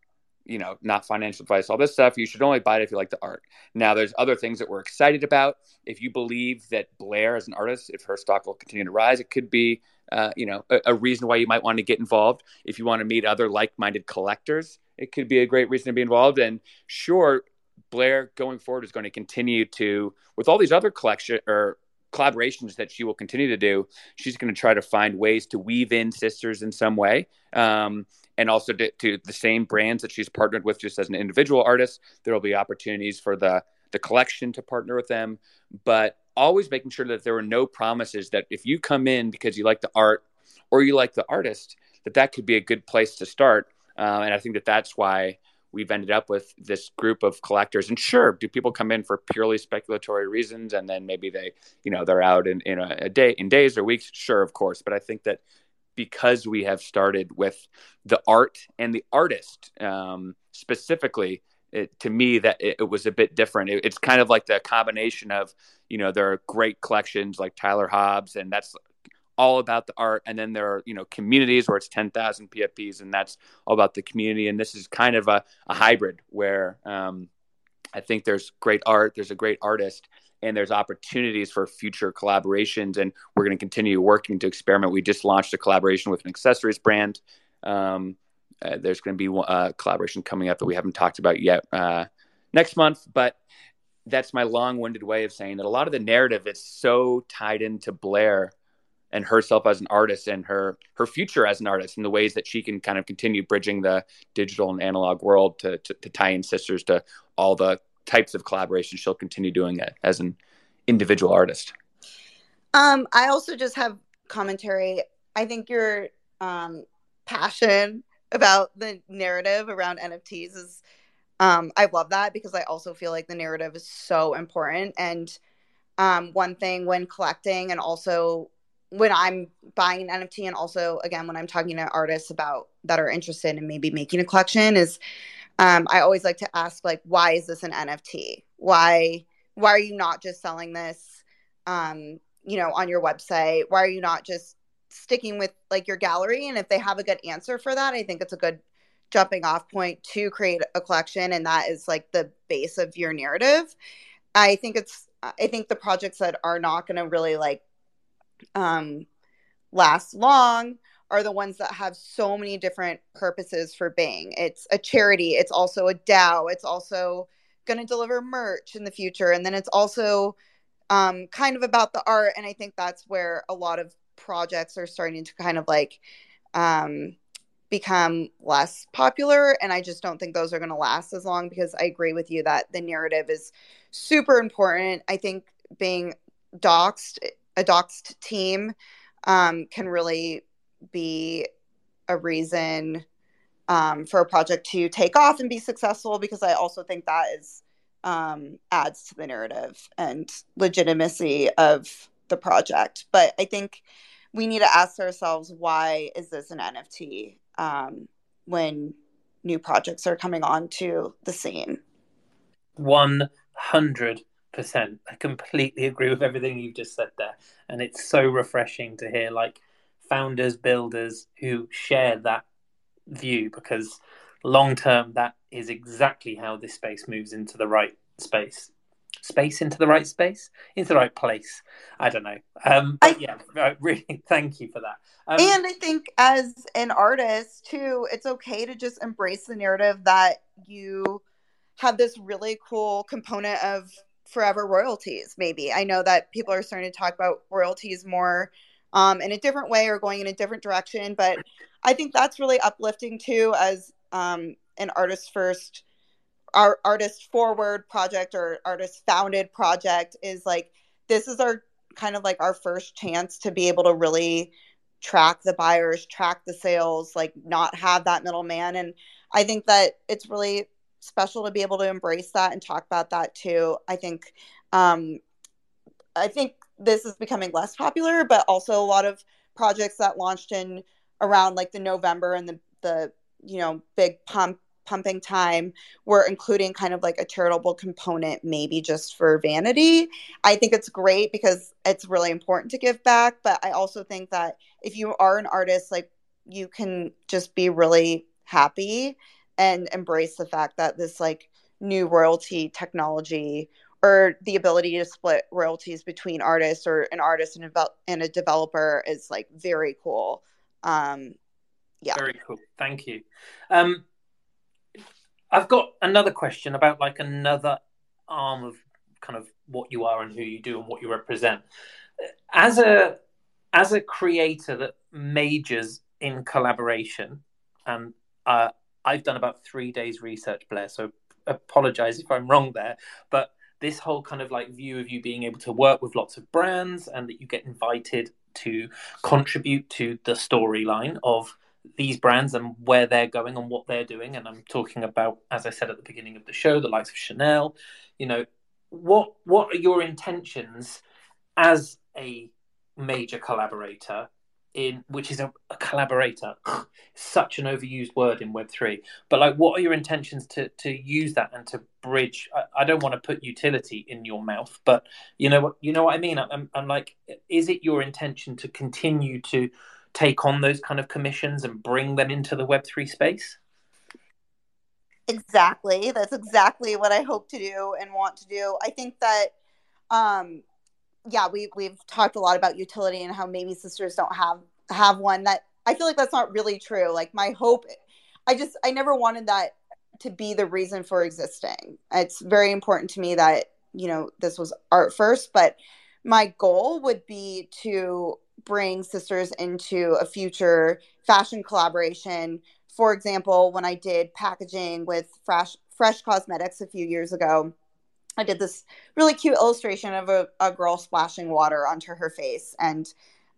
you know, not financial advice, all this stuff. You should only buy it if you like the art. Now, there's other things that we're excited about. If you believe that Blair, as an artist, if her stock will continue to rise, it could be, uh, you know, a, a, reason why you might want to get involved. If you want to meet other like-minded collectors, it could be a great reason to be involved. And sure, Blair going forward is going to continue to, with all these other collection or collaborations that she will continue to do, she's going to try to find ways to weave in sisters in some way. Um, and also to, to, the same brands that she's partnered with just as an individual artist. There will be opportunities for the the collection to partner with them, but always making sure that there are no promises that if you come in because you like the art or you like the artist, that that could be a good place to start. Um, and I think that that's why we've ended up with this group of collectors. And sure, do people come in for purely speculatory reasons, and then maybe they, you know, they're out in, in a, a day, in days or weeks? Sure, of course. But I think that because we have started with the art and the artist um, specifically it, to me that it, it, was a bit different. It, it's kind of like the combination of you know there are great collections like tyler hobbs and that's all about the art. And then there are you know communities where it's 10,000 pfps and that's all about the community. And this is kind of a, a hybrid where um, i think there's great art there's a great artist and there's opportunities for future collaborations. And we're going to continue working to experiment. We just launched a collaboration with an accessories brand. Um, uh, there's going to be a uh, collaboration coming up that we haven't talked about yet uh, next month, but that's my long-winded way of saying that a lot of the narrative is so tied into Blair and herself as an artist and her her future as an artist and the ways that she can kind of continue bridging the digital and analog world to, to, to tie in sisters to all the types of collaborations she'll continue doing it as an individual artist. Um, I also just have commentary. I think your um, passion about the narrative around NFTs is, um, I love that because I also feel like the narrative is so important. And um, one thing when collecting and also when I'm buying an NFT and also again when I'm talking to artists about that are interested in maybe making a collection is um, I always like to ask like why is this an NFT? Why why are you not just selling this um, you know on your website? Why are you not just sticking with like your gallery? And if they have a good answer for that, I think it's a good jumping off point to create a collection and that is like the base of your narrative. I think it's I think the projects that are not going to really like um, last long are the ones that have so many different purposes for Bing. It's a charity, it's also a DAO, it's also going to deliver merch in the future, and then it's also um, kind of about the art. And I think that's where a lot of projects are starting to kind of like um, become less popular. And I just don't think those are going to last as long because I agree with you that the narrative is super important. I think being doxxed a doxxed team um, can really be a reason um, for a project to take off and be successful because I also think that is um, adds to the narrative and legitimacy of the project. But I think we need to ask ourselves why is this an NFT um, when new projects are coming onto the scene? One hundred percent. I completely agree with everything you've just said there, and it's so refreshing to hear like founders, builders who share that view because long term that is exactly how this space moves into the right space. Space into the right space? Into the right place. I don't know. Um but I, yeah really thank you for that. Um, and i think as an artist too it's okay to just embrace the narrative that you have this really cool component of forever royalties maybe. I know that people are starting to talk about royalties more um, in a different way or going in a different direction but i think that's really uplifting too as um, an artist first our artist forward project or artist founded project is like this is our kind of like our first chance to be able to really track the buyers track the sales like not have that middleman and i think that it's really special to be able to embrace that and talk about that too. I think um, I think this is becoming less popular, but also a lot of projects that launched in around like the November and the the you know big pump pumping time were including kind of like a charitable component maybe just for vanity. I think it's great because it's really important to give back but i also think that if you are an artist like you can just be really happy and embrace the fact that this like new royalty technology or the ability to split royalties between artists or an artist and a, and a developer is like very cool. Um, yeah. Very cool. Thank you. Um, I've got another question about like another arm of kind of what you are and who you do and what you represent. As a as a creator that majors in collaboration, and uh, I've done about three days research, Blair. So apologize if I'm wrong there, but this whole kind of like view of you being able to work with lots of brands and that you get invited to contribute to the storyline of these brands and where they're going and what they're doing. And I'm talking about, as I said at the beginning of the show, the likes of Chanel. You know, what what are your intentions as a major collaborator in which is a, a collaborator. Such an overused word in web3 but like what are your intentions to to use that and to bridge? I, I, don't want to put utility in your mouth but you know what you know what i mean? I'm, I'm like is it your intention to continue to take on those kind of commissions and bring them into the web3 space? Exactly. That's exactly what i hope to do and want to do. I think that um yeah, we we've talked a lot about utility and how maybe sisters don't have have one that I feel like that's not really true. Like my hope I just I never wanted that to be the reason for existing. It's very important to me that, you know, this was art first, but my goal would be to bring sisters into a future fashion collaboration. For example, when I did packaging with Fresh Fresh Cosmetics a few years ago, I did this really cute illustration of a, a girl splashing water onto her face, and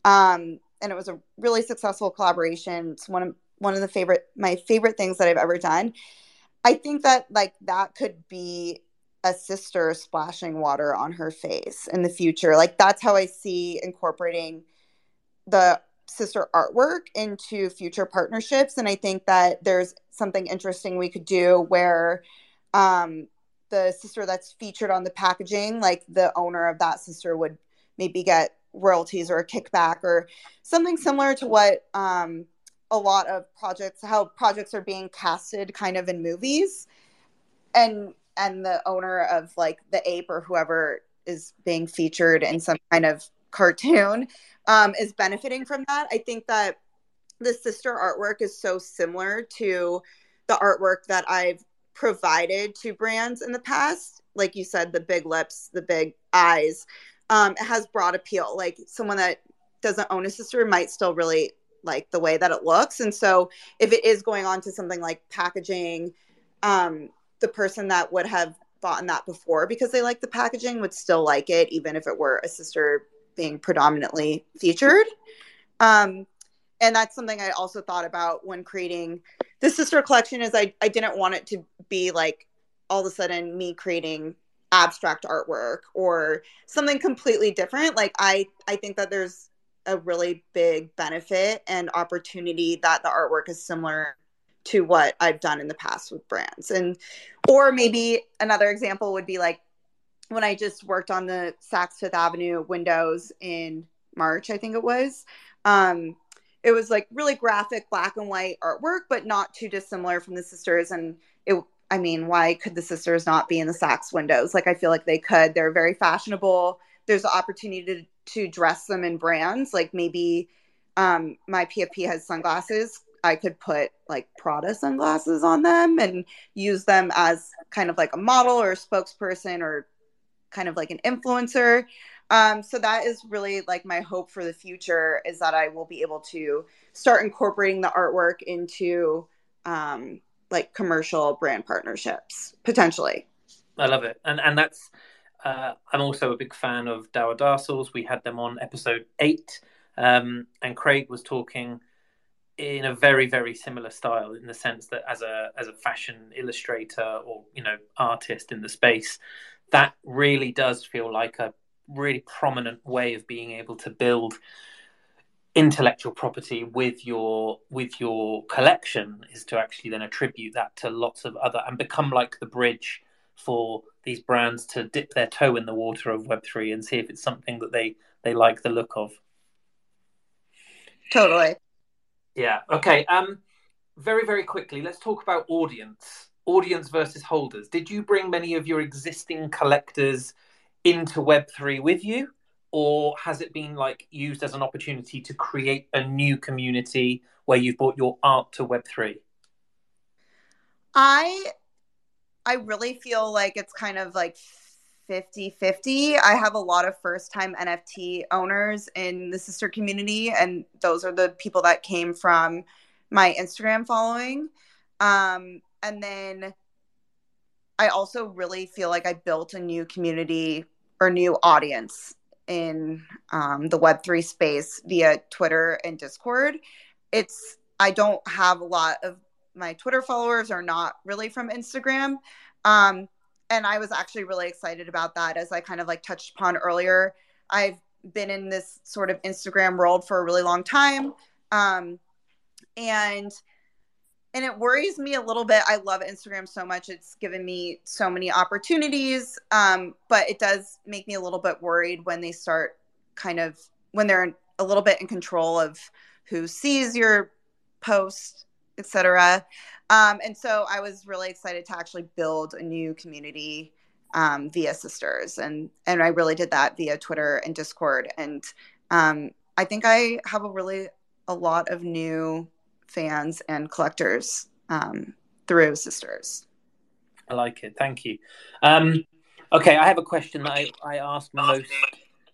um, and it was a really successful collaboration. It's one of one of the favorite my favorite things that I've ever done. I think that like that could be a sister splashing water on her face in the future. Like that's how I see incorporating the sister artwork into future partnerships. And I think that there's something interesting we could do where um, the sister that's featured on the packaging, like the owner of that sister would maybe get royalties or a kickback or something similar to what um, a lot of projects, how projects are being casted kind of in movies. And and the owner of like the ape or whoever is being featured in some kind of cartoon um, is benefiting from that. I think that the sister artwork is so similar to the artwork that I've provided to brands in the past. Like you said, the big lips, the big eyes. Um, it has broad appeal. Like someone that doesn't own a sister might still really like the way that it looks. And so if it is going on to something like packaging, um, the person that would have bought that before because they like the packaging would still like it, even if it were a sister being predominantly featured. Um, and that's something I also thought about when creating the sister collection is I, I didn't want it to be like all of a sudden me creating abstract artwork or something completely different. Like I I think that there's a really big benefit and opportunity that the artwork is similar to what I've done in the past with brands. And or maybe another example would be like when I just worked on the Saks Fifth Avenue windows in March, I think it was. Um, it was like really graphic black and white artwork, but not too dissimilar from the sisters. And it, I mean, why could the sisters not be in the Saks windows? Like, I feel like they could. They're very fashionable. There's the opportunity to, to dress them in brands. Like, maybe um, my PFP has sunglasses. I could put like Prada sunglasses on them and use them as kind of like a model or a spokesperson or kind of like an influencer. Um, so that is really like my hope for the future is that I will be able to start incorporating the artwork into um, like commercial brand partnerships potentially. I love it, and and that's uh, I'm also a big fan of Dour Darcels. We had them on episode eight, um, and Craig was talking in a very very similar style in the sense that as a as a fashion illustrator or you know artist in the space that really does feel like a really prominent way of being able to build intellectual property with your with your collection is to actually then attribute that to lots of other and become like the bridge for these brands to dip their toe in the water of web3 and see if it's something that they they like the look of. Totally. Yeah. Okay um very very quickly let's talk about audience audience versus holders. Did you bring many of your existing collectors into Web3 with you? Or has it been like used as an opportunity to create a new community where you've brought your art to Web3? I I really feel like it's kind of like 50 50. I have a lot of first time NFT owners in the sister community, and those are the people that came from my Instagram following. Um, and then I also really feel like I built a new community or new audience in um, the Web3 space via Twitter and Discord. It's, I don't have a lot of my Twitter followers are not really from Instagram. Um, and I was actually really excited about that as I kind of like touched upon earlier. I've been in this sort of Instagram world for a really long time. Um, and and it worries me a little bit. I love Instagram so much. It's given me so many opportunities. Um, but it does make me a little bit worried when they start kind of when they're a little bit in control of who sees your post, etc. Um, and so I was really excited to actually build a new community um, via sisters, and and I really did that via Twitter and Discord. And um, I think I have a really a lot of new fans and collectors um, through Sisters. I like it. Thank you. Um, okay, I have a question that I, I ask most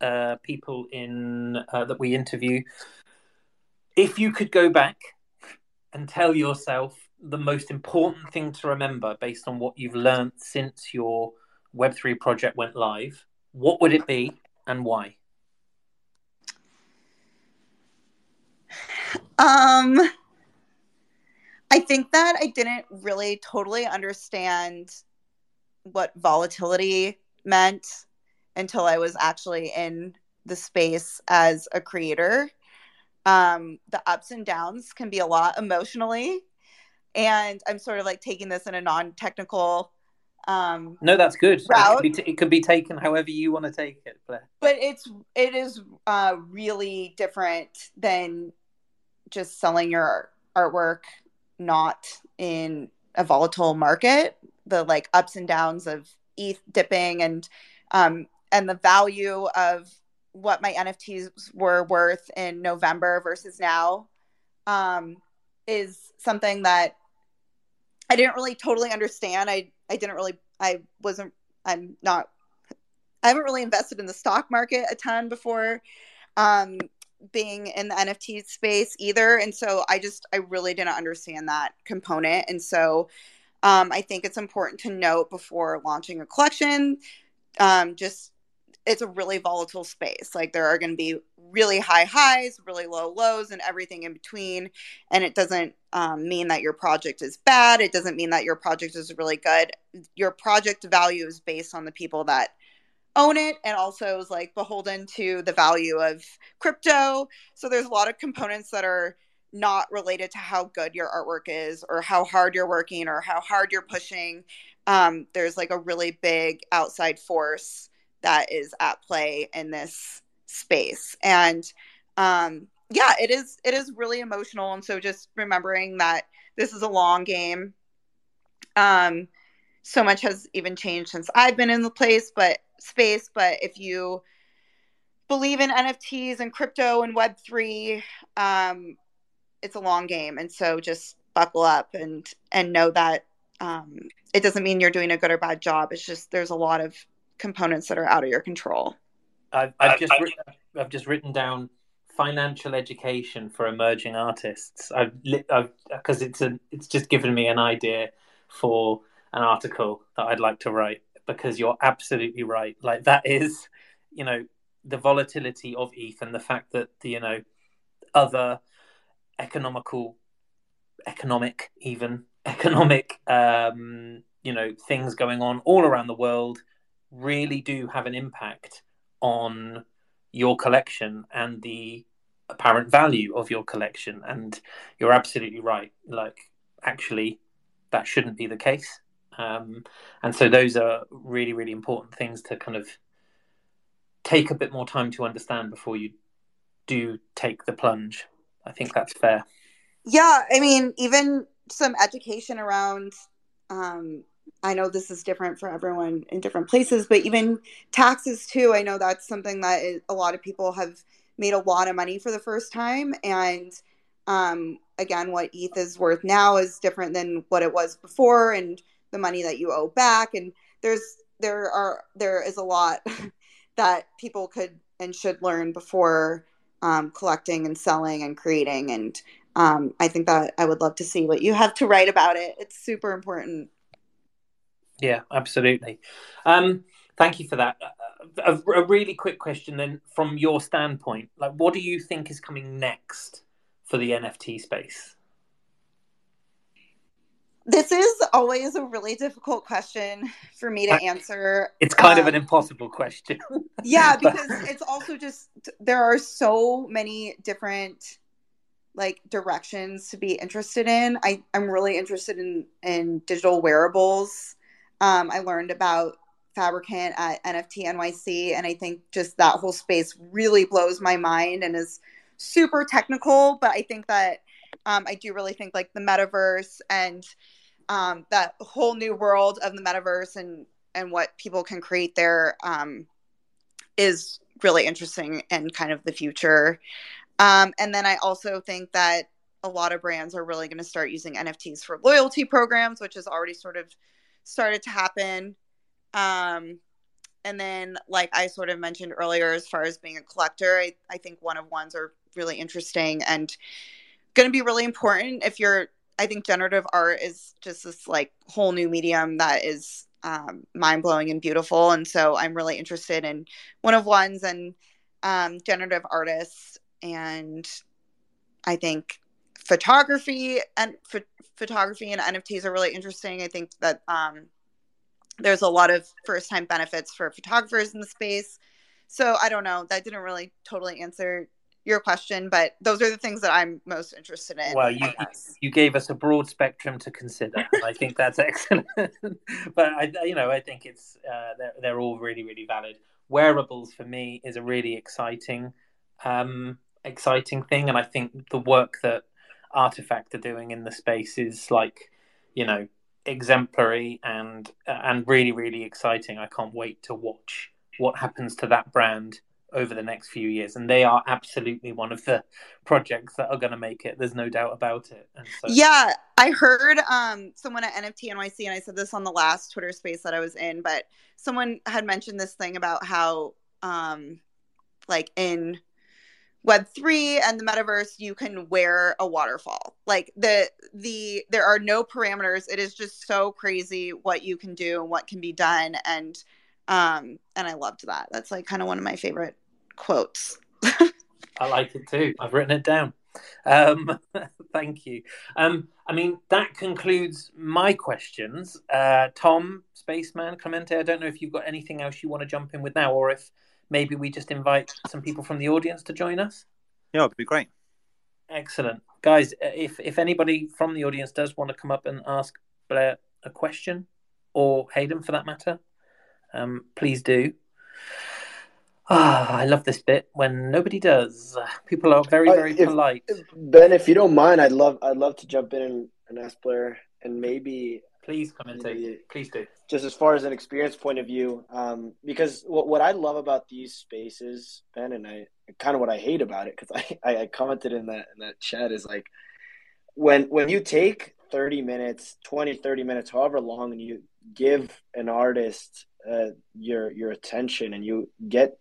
uh, people in uh, that we interview. If you could go back and tell yourself the most important thing to remember based on what you've learned since your Web3 project went live, what would it be and why? Um, I think that I didn't really totally understand what volatility meant until I was actually in the space as a creator. um, the ups and downs can be a lot emotionally. And I'm sort of like taking this in a non technical um no that's good route. It, could be t- it could be taken however you want to take it Blair. but it's it is uh really different than just selling your artwork not in a volatile market the like ups and downs of eth dipping and um and the value of what my nfts were worth in november versus now um is something that i didn't really totally understand. I i didn't really i wasn't i'm not i haven't really invested in the stock market a ton before um being in the nft space either and so i just i really didn't understand that component and so um, i think it's important to note before launching a collection um, just it's a really volatile space like there are going to be really high highs really low lows and everything in between and it doesn't um, mean that your project is bad it doesn't mean that your project is really good your project value is based on the people that own it and also is like beholden to the value of crypto. So there's a lot of components that are not related to how good your artwork is or how hard you're working or how hard you're pushing. Um, there's like a really big outside force that is at play in this space. And um, yeah, it is it is really emotional. And so just remembering that this is a long game. Um, so much has even changed since I've been in the place, but space. But if you believe in NFTs and crypto and Web three, um, it's a long game, and so just buckle up and and know that um, it doesn't mean you're doing a good or bad job. It's just there's a lot of components that are out of your control. I've, I've just written, I've just written down financial education for emerging artists. I've because it's a it's just given me an idea for an article that I'd like to write because you're absolutely right. Like that is, you know, the volatility of ETH and the fact that the, you know other economical, economic even economic, um, you know, things going on all around the world really do have an impact on your collection and the apparent value of your collection. And you're absolutely right. Like, actually, that shouldn't be the case. Um, and so those are really, really important things to kind of take a bit more time to understand before you do take the plunge. I think that's fair. Yeah, I mean, even some education around. Um, I know this is different for everyone in different places, but even taxes too. I know that's something that is, a lot of people have made a lot of money for the first time, and um, again, what ETH is worth now is different than what it was before, and the money that you owe back. And there's there are there is a lot that people could and should learn before um, collecting and selling and creating. And um, i think that i would love to see what you have to write about it. It's super important. Yeah absolutely. Um, thank you for that. A, a really quick question then from your standpoint. Like what do you think is coming next for the nft space this is always a really difficult question for me to answer. It's kind um, of an um, impossible question. yeah, because it's also just there are so many different like directions to be interested in. I, I'm really interested in in digital wearables. Um, I learned about Fabricant at NFT NYC, and I think just that whole space really blows my mind and is super technical. But I think that um, I do really think like the metaverse and um, that whole new world of the metaverse and and what people can create there um, is really interesting and kind of the future. Um, and then I also think that a lot of brands are really going to start using NFTs for loyalty programs, which has already sort of started to happen. Um, and then, like I sort of mentioned earlier, as far as being a collector, I, I think one of ones are really interesting and going to be really important if you're I think generative art is just this like whole new medium that is um, mind blowing and beautiful. And so I'm really interested in one of ones and um, generative artists. And I think photography and ph- photography and NFTs are really interesting. I think that um, there's a lot of first time benefits for photographers in the space. So I don't know. That didn't really totally answer your question, but those are the things that I'm most interested in. Well, you you gave us a broad spectrum to consider. I think that's excellent. but I, you know, I think it's uh, they're they're all really really valid. Wearables for me is a really exciting um, exciting thing, and I think the work that RTFKT are doing in the space is like, you know, exemplary and uh, and really really exciting. I can't wait to watch what happens to that brand over the next few years, and they are absolutely one of the projects that are going to make it. There's no doubt about it. So... Yeah, I heard um, someone at NFT NYC, and I said this on the last Twitter space that I was in, but someone had mentioned this thing about how, um, like in web 3 and the metaverse you can wear a waterfall like the the there are no parameters it is just so crazy what you can do and what can be done and um and i loved that that's like kind of one of my favorite quotes. I like it too. I've written it down. Um, thank you. Um, I mean, that concludes my questions. Uh, Tom, Spaceman, Clemente, I don't know if you've got anything else you want to jump in with now, or if maybe we just invite some people from the audience to join us. Yeah, it'd be great. Excellent, guys. If if anybody from the audience does want to come up and ask Blair a question, or Hayden for that matter, um, please do. Ah, I love this bit when nobody does. People are very, very if, polite. Ben, if you don't mind, I'd love, I'd love to jump in and, and ask Blair, and maybe please commentate. Please do. Just as far as an experience point of view, um, because what what I love about these spaces, Ben, and I kind of what I hate about it, because I, I commented in that in that chat is like when when you take 30 minutes 20 30 minutes however long and you give an artist uh, your your attention and you get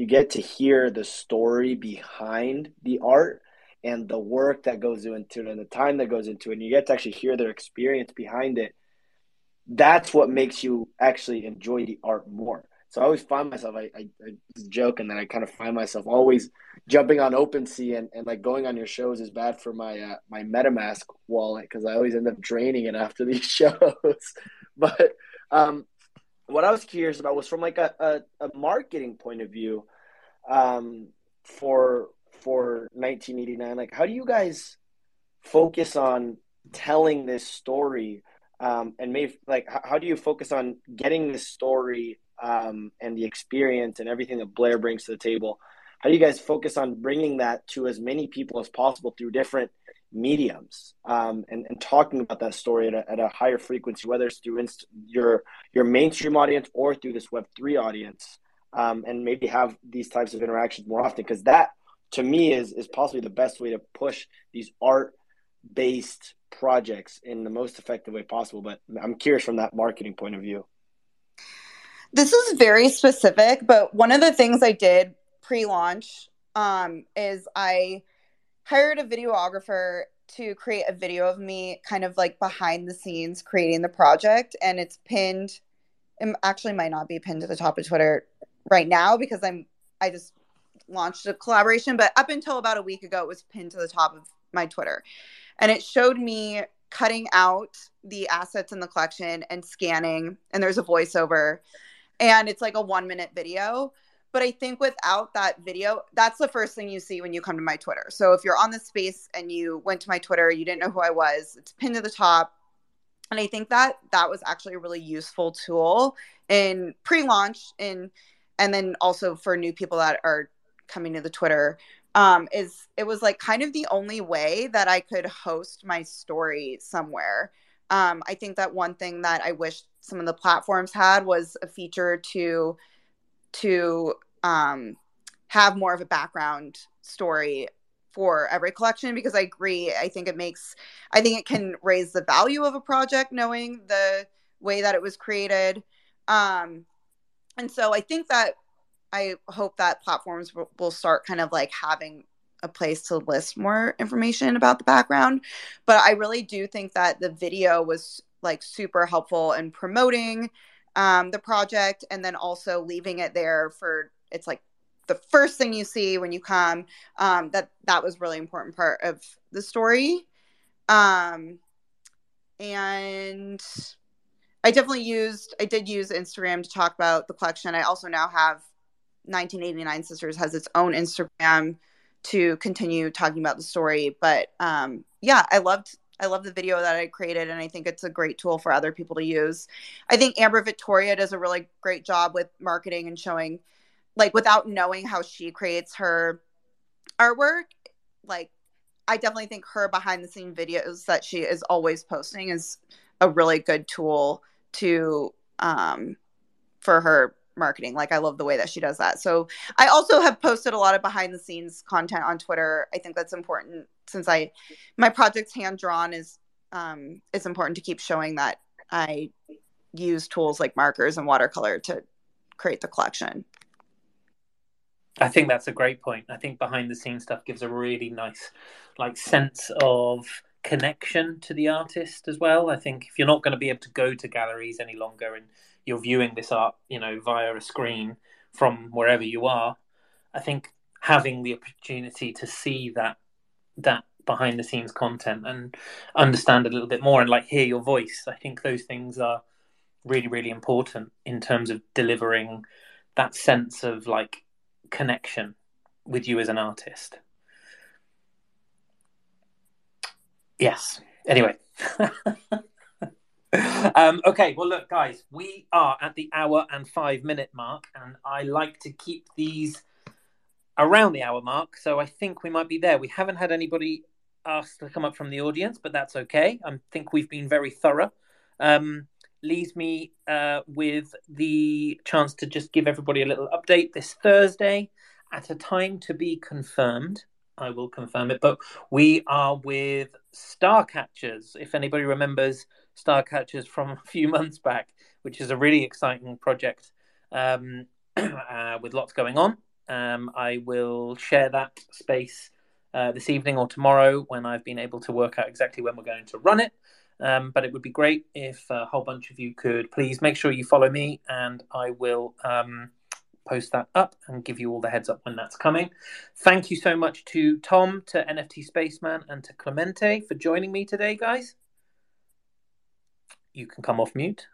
you get to hear the story behind the art and the work that goes into it and the time that goes into it and you get to actually hear their experience behind it that's what makes you actually enjoy the art more. So i always find myself i, I, I joke and then i kind of find myself always jumping on OpenSea and, and like going on your shows is bad for my uh, my metamask wallet because i always end up draining it after these shows. But um what I was curious about was from like a, a, a marketing point of view, um, for for 1989. Like, how do you guys focus on telling this story? Um, and maybe like, how, do you focus on getting this story um, and the experience and everything that Blair brings to the table? How do you guys focus on bringing that to as many people as possible through different mediums um, and, and talking about that story at a, at a higher frequency, whether it's through inst- your your mainstream audience or through this Web three audience, um, and maybe have these types of interactions more often because that to me is is possibly the best way to push these art based projects in the most effective way possible. But I'm curious from that marketing point of view. This is very specific, but one of the things I did pre launch um, is I hired a videographer to create a video of me kind of like behind the scenes creating the project and it's pinned it actually might not be pinned to the top of twitter right now because i'm i just launched a collaboration but up until about a week ago it was pinned to the top of my twitter. And it showed me cutting out the assets in the collection and scanning and there's a voiceover and it's like a one minute video but I think without that video, that's the first thing you see when you come to my Twitter. So if you're on the space and you went to my Twitter, you didn't know who I was, it's pinned to the top. And I think that that was actually a really useful tool in pre-launch and and then also for new people that are coming to the Twitter um, is it was like kind of the only way that I could host my story somewhere. Um, I think that one thing that I wish some of the platforms had was a feature to to um, have more of a background story for every collection because I agree. I think it makes, I think it can raise the value of a project knowing the way that it was created. Um, and so I think that I hope that platforms will, will start kind of like having a place to list more information about the background. But I really do think that the video was like super helpful in promoting um, the project and then also leaving it there for it's like the first thing you see when you come um, that that was really important part of the story um, and i definitely used i did use instagram to talk about the collection i also now have 1989 sisters has its own instagram to continue talking about the story. But um, yeah, I loved I love the video that I created, and I think it's a great tool for other people to use. I think Amber Vittoria does a really great job with marketing and showing, like, without knowing how she creates her artwork, like, I definitely think her behind the scene videos that she is always posting is a really good tool to um, for her marketing. Like I love the way that she does that. So I also have posted a lot of behind the scenes content on Twitter. I think that's important since I my project's hand drawn is um it's important to keep showing that I use tools like markers and watercolor to create the collection. I think that's a great point. I think behind the scenes stuff gives a really nice like sense of connection to the artist as well. I think if you're not going to be able to go to galleries any longer and you're viewing this art, you know, via a screen from wherever you are, I think having the opportunity to see that that behind the scenes content and understand a little bit more and like hear your voice, I think those things are really really important in terms of delivering that sense of like connection with you as an artist. Yes. Anyway. um, okay, well, look, guys, we are at the hour and five minute mark, and I like to keep these around the hour mark. So I think we might be there. We haven't had anybody ask to come up from the audience, but that's okay. I think we've been very thorough. Um, leaves me uh, with the chance to just give everybody a little update this Thursday at a time to be confirmed. I will confirm it, but we are with Star Starcatchers. If anybody remembers Star Starcatchers from a few months back, which is a really exciting project um, uh, with lots going on. Um, I will share that space uh, this evening or tomorrow when I've been able to work out exactly when we're going to run it. Um, but it would be great if a whole bunch of you could please make sure you follow me, and I will um, post that up and give you all the heads up when that's coming. Thank you so much to Tom, to NFT Spaceman, and to Clemente for joining me today, guys you can come off mute.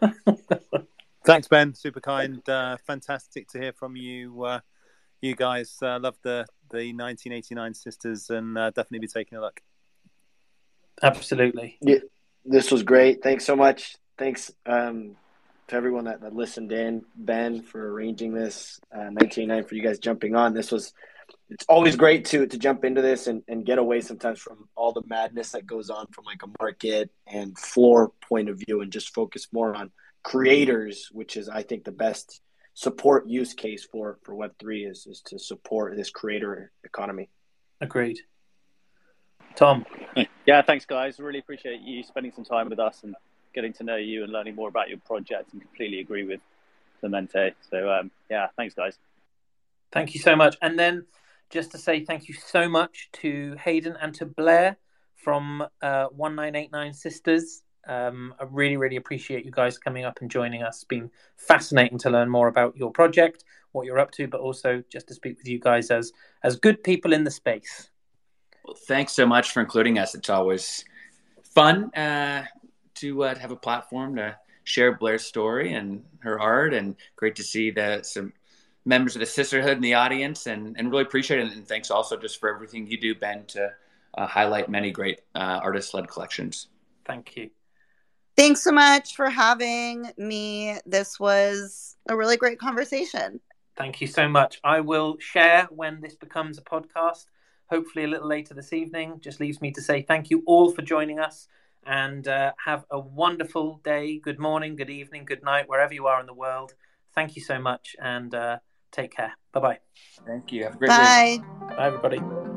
Thanks, Ben. Super kind. Uh, fantastic to hear from you. Uh, you guys uh, love the the 1989 sisters, and uh, definitely be taking a look. Absolutely. Yeah, this was great. Thanks so much. Thanks um, to everyone that, that listened in. Ben for arranging this. Uh, 1989 uh, for you guys jumping on. This was it's always great to to jump into this and, and get away sometimes from all the madness that goes on from like a market and floor point of view and just focus more on creators, which is I think the best support use case for for Web three is is to support this creator economy. Agreed. Tom. Yeah, thanks guys. Really appreciate you spending some time with us and getting to know you and learning more about your project and completely agree with Clemente. So um, yeah, thanks guys. Thank you so much. And then just to say thank you so much to Hayden and to Blair from uh, 1989 Sisters. Um, I really, really appreciate you guys coming up and joining us. It's been fascinating to learn more about your project, what you're up to, but also just to speak with you guys as as good people in the space. Well, thanks so much for including us. It's always fun uh, to, uh, to have a platform to share Blair's story and her art, and great to see that some members of the sisterhood in the audience and, and really appreciate it. And thanks also just for everything you do, Ben, to uh, highlight many great uh, artist led collections. Thank you. Thanks so much for having me. This was a really great conversation. Thank you so much. I will share when this becomes a podcast, hopefully a little later this evening. Just leaves me to say thank you all for joining us and uh, have a wonderful day. Good morning, good evening, good night, wherever you are in the world. Thank you so much. And uh, Take care. Bye bye. Thank you. Have a great Bye. day. Bye, everybody.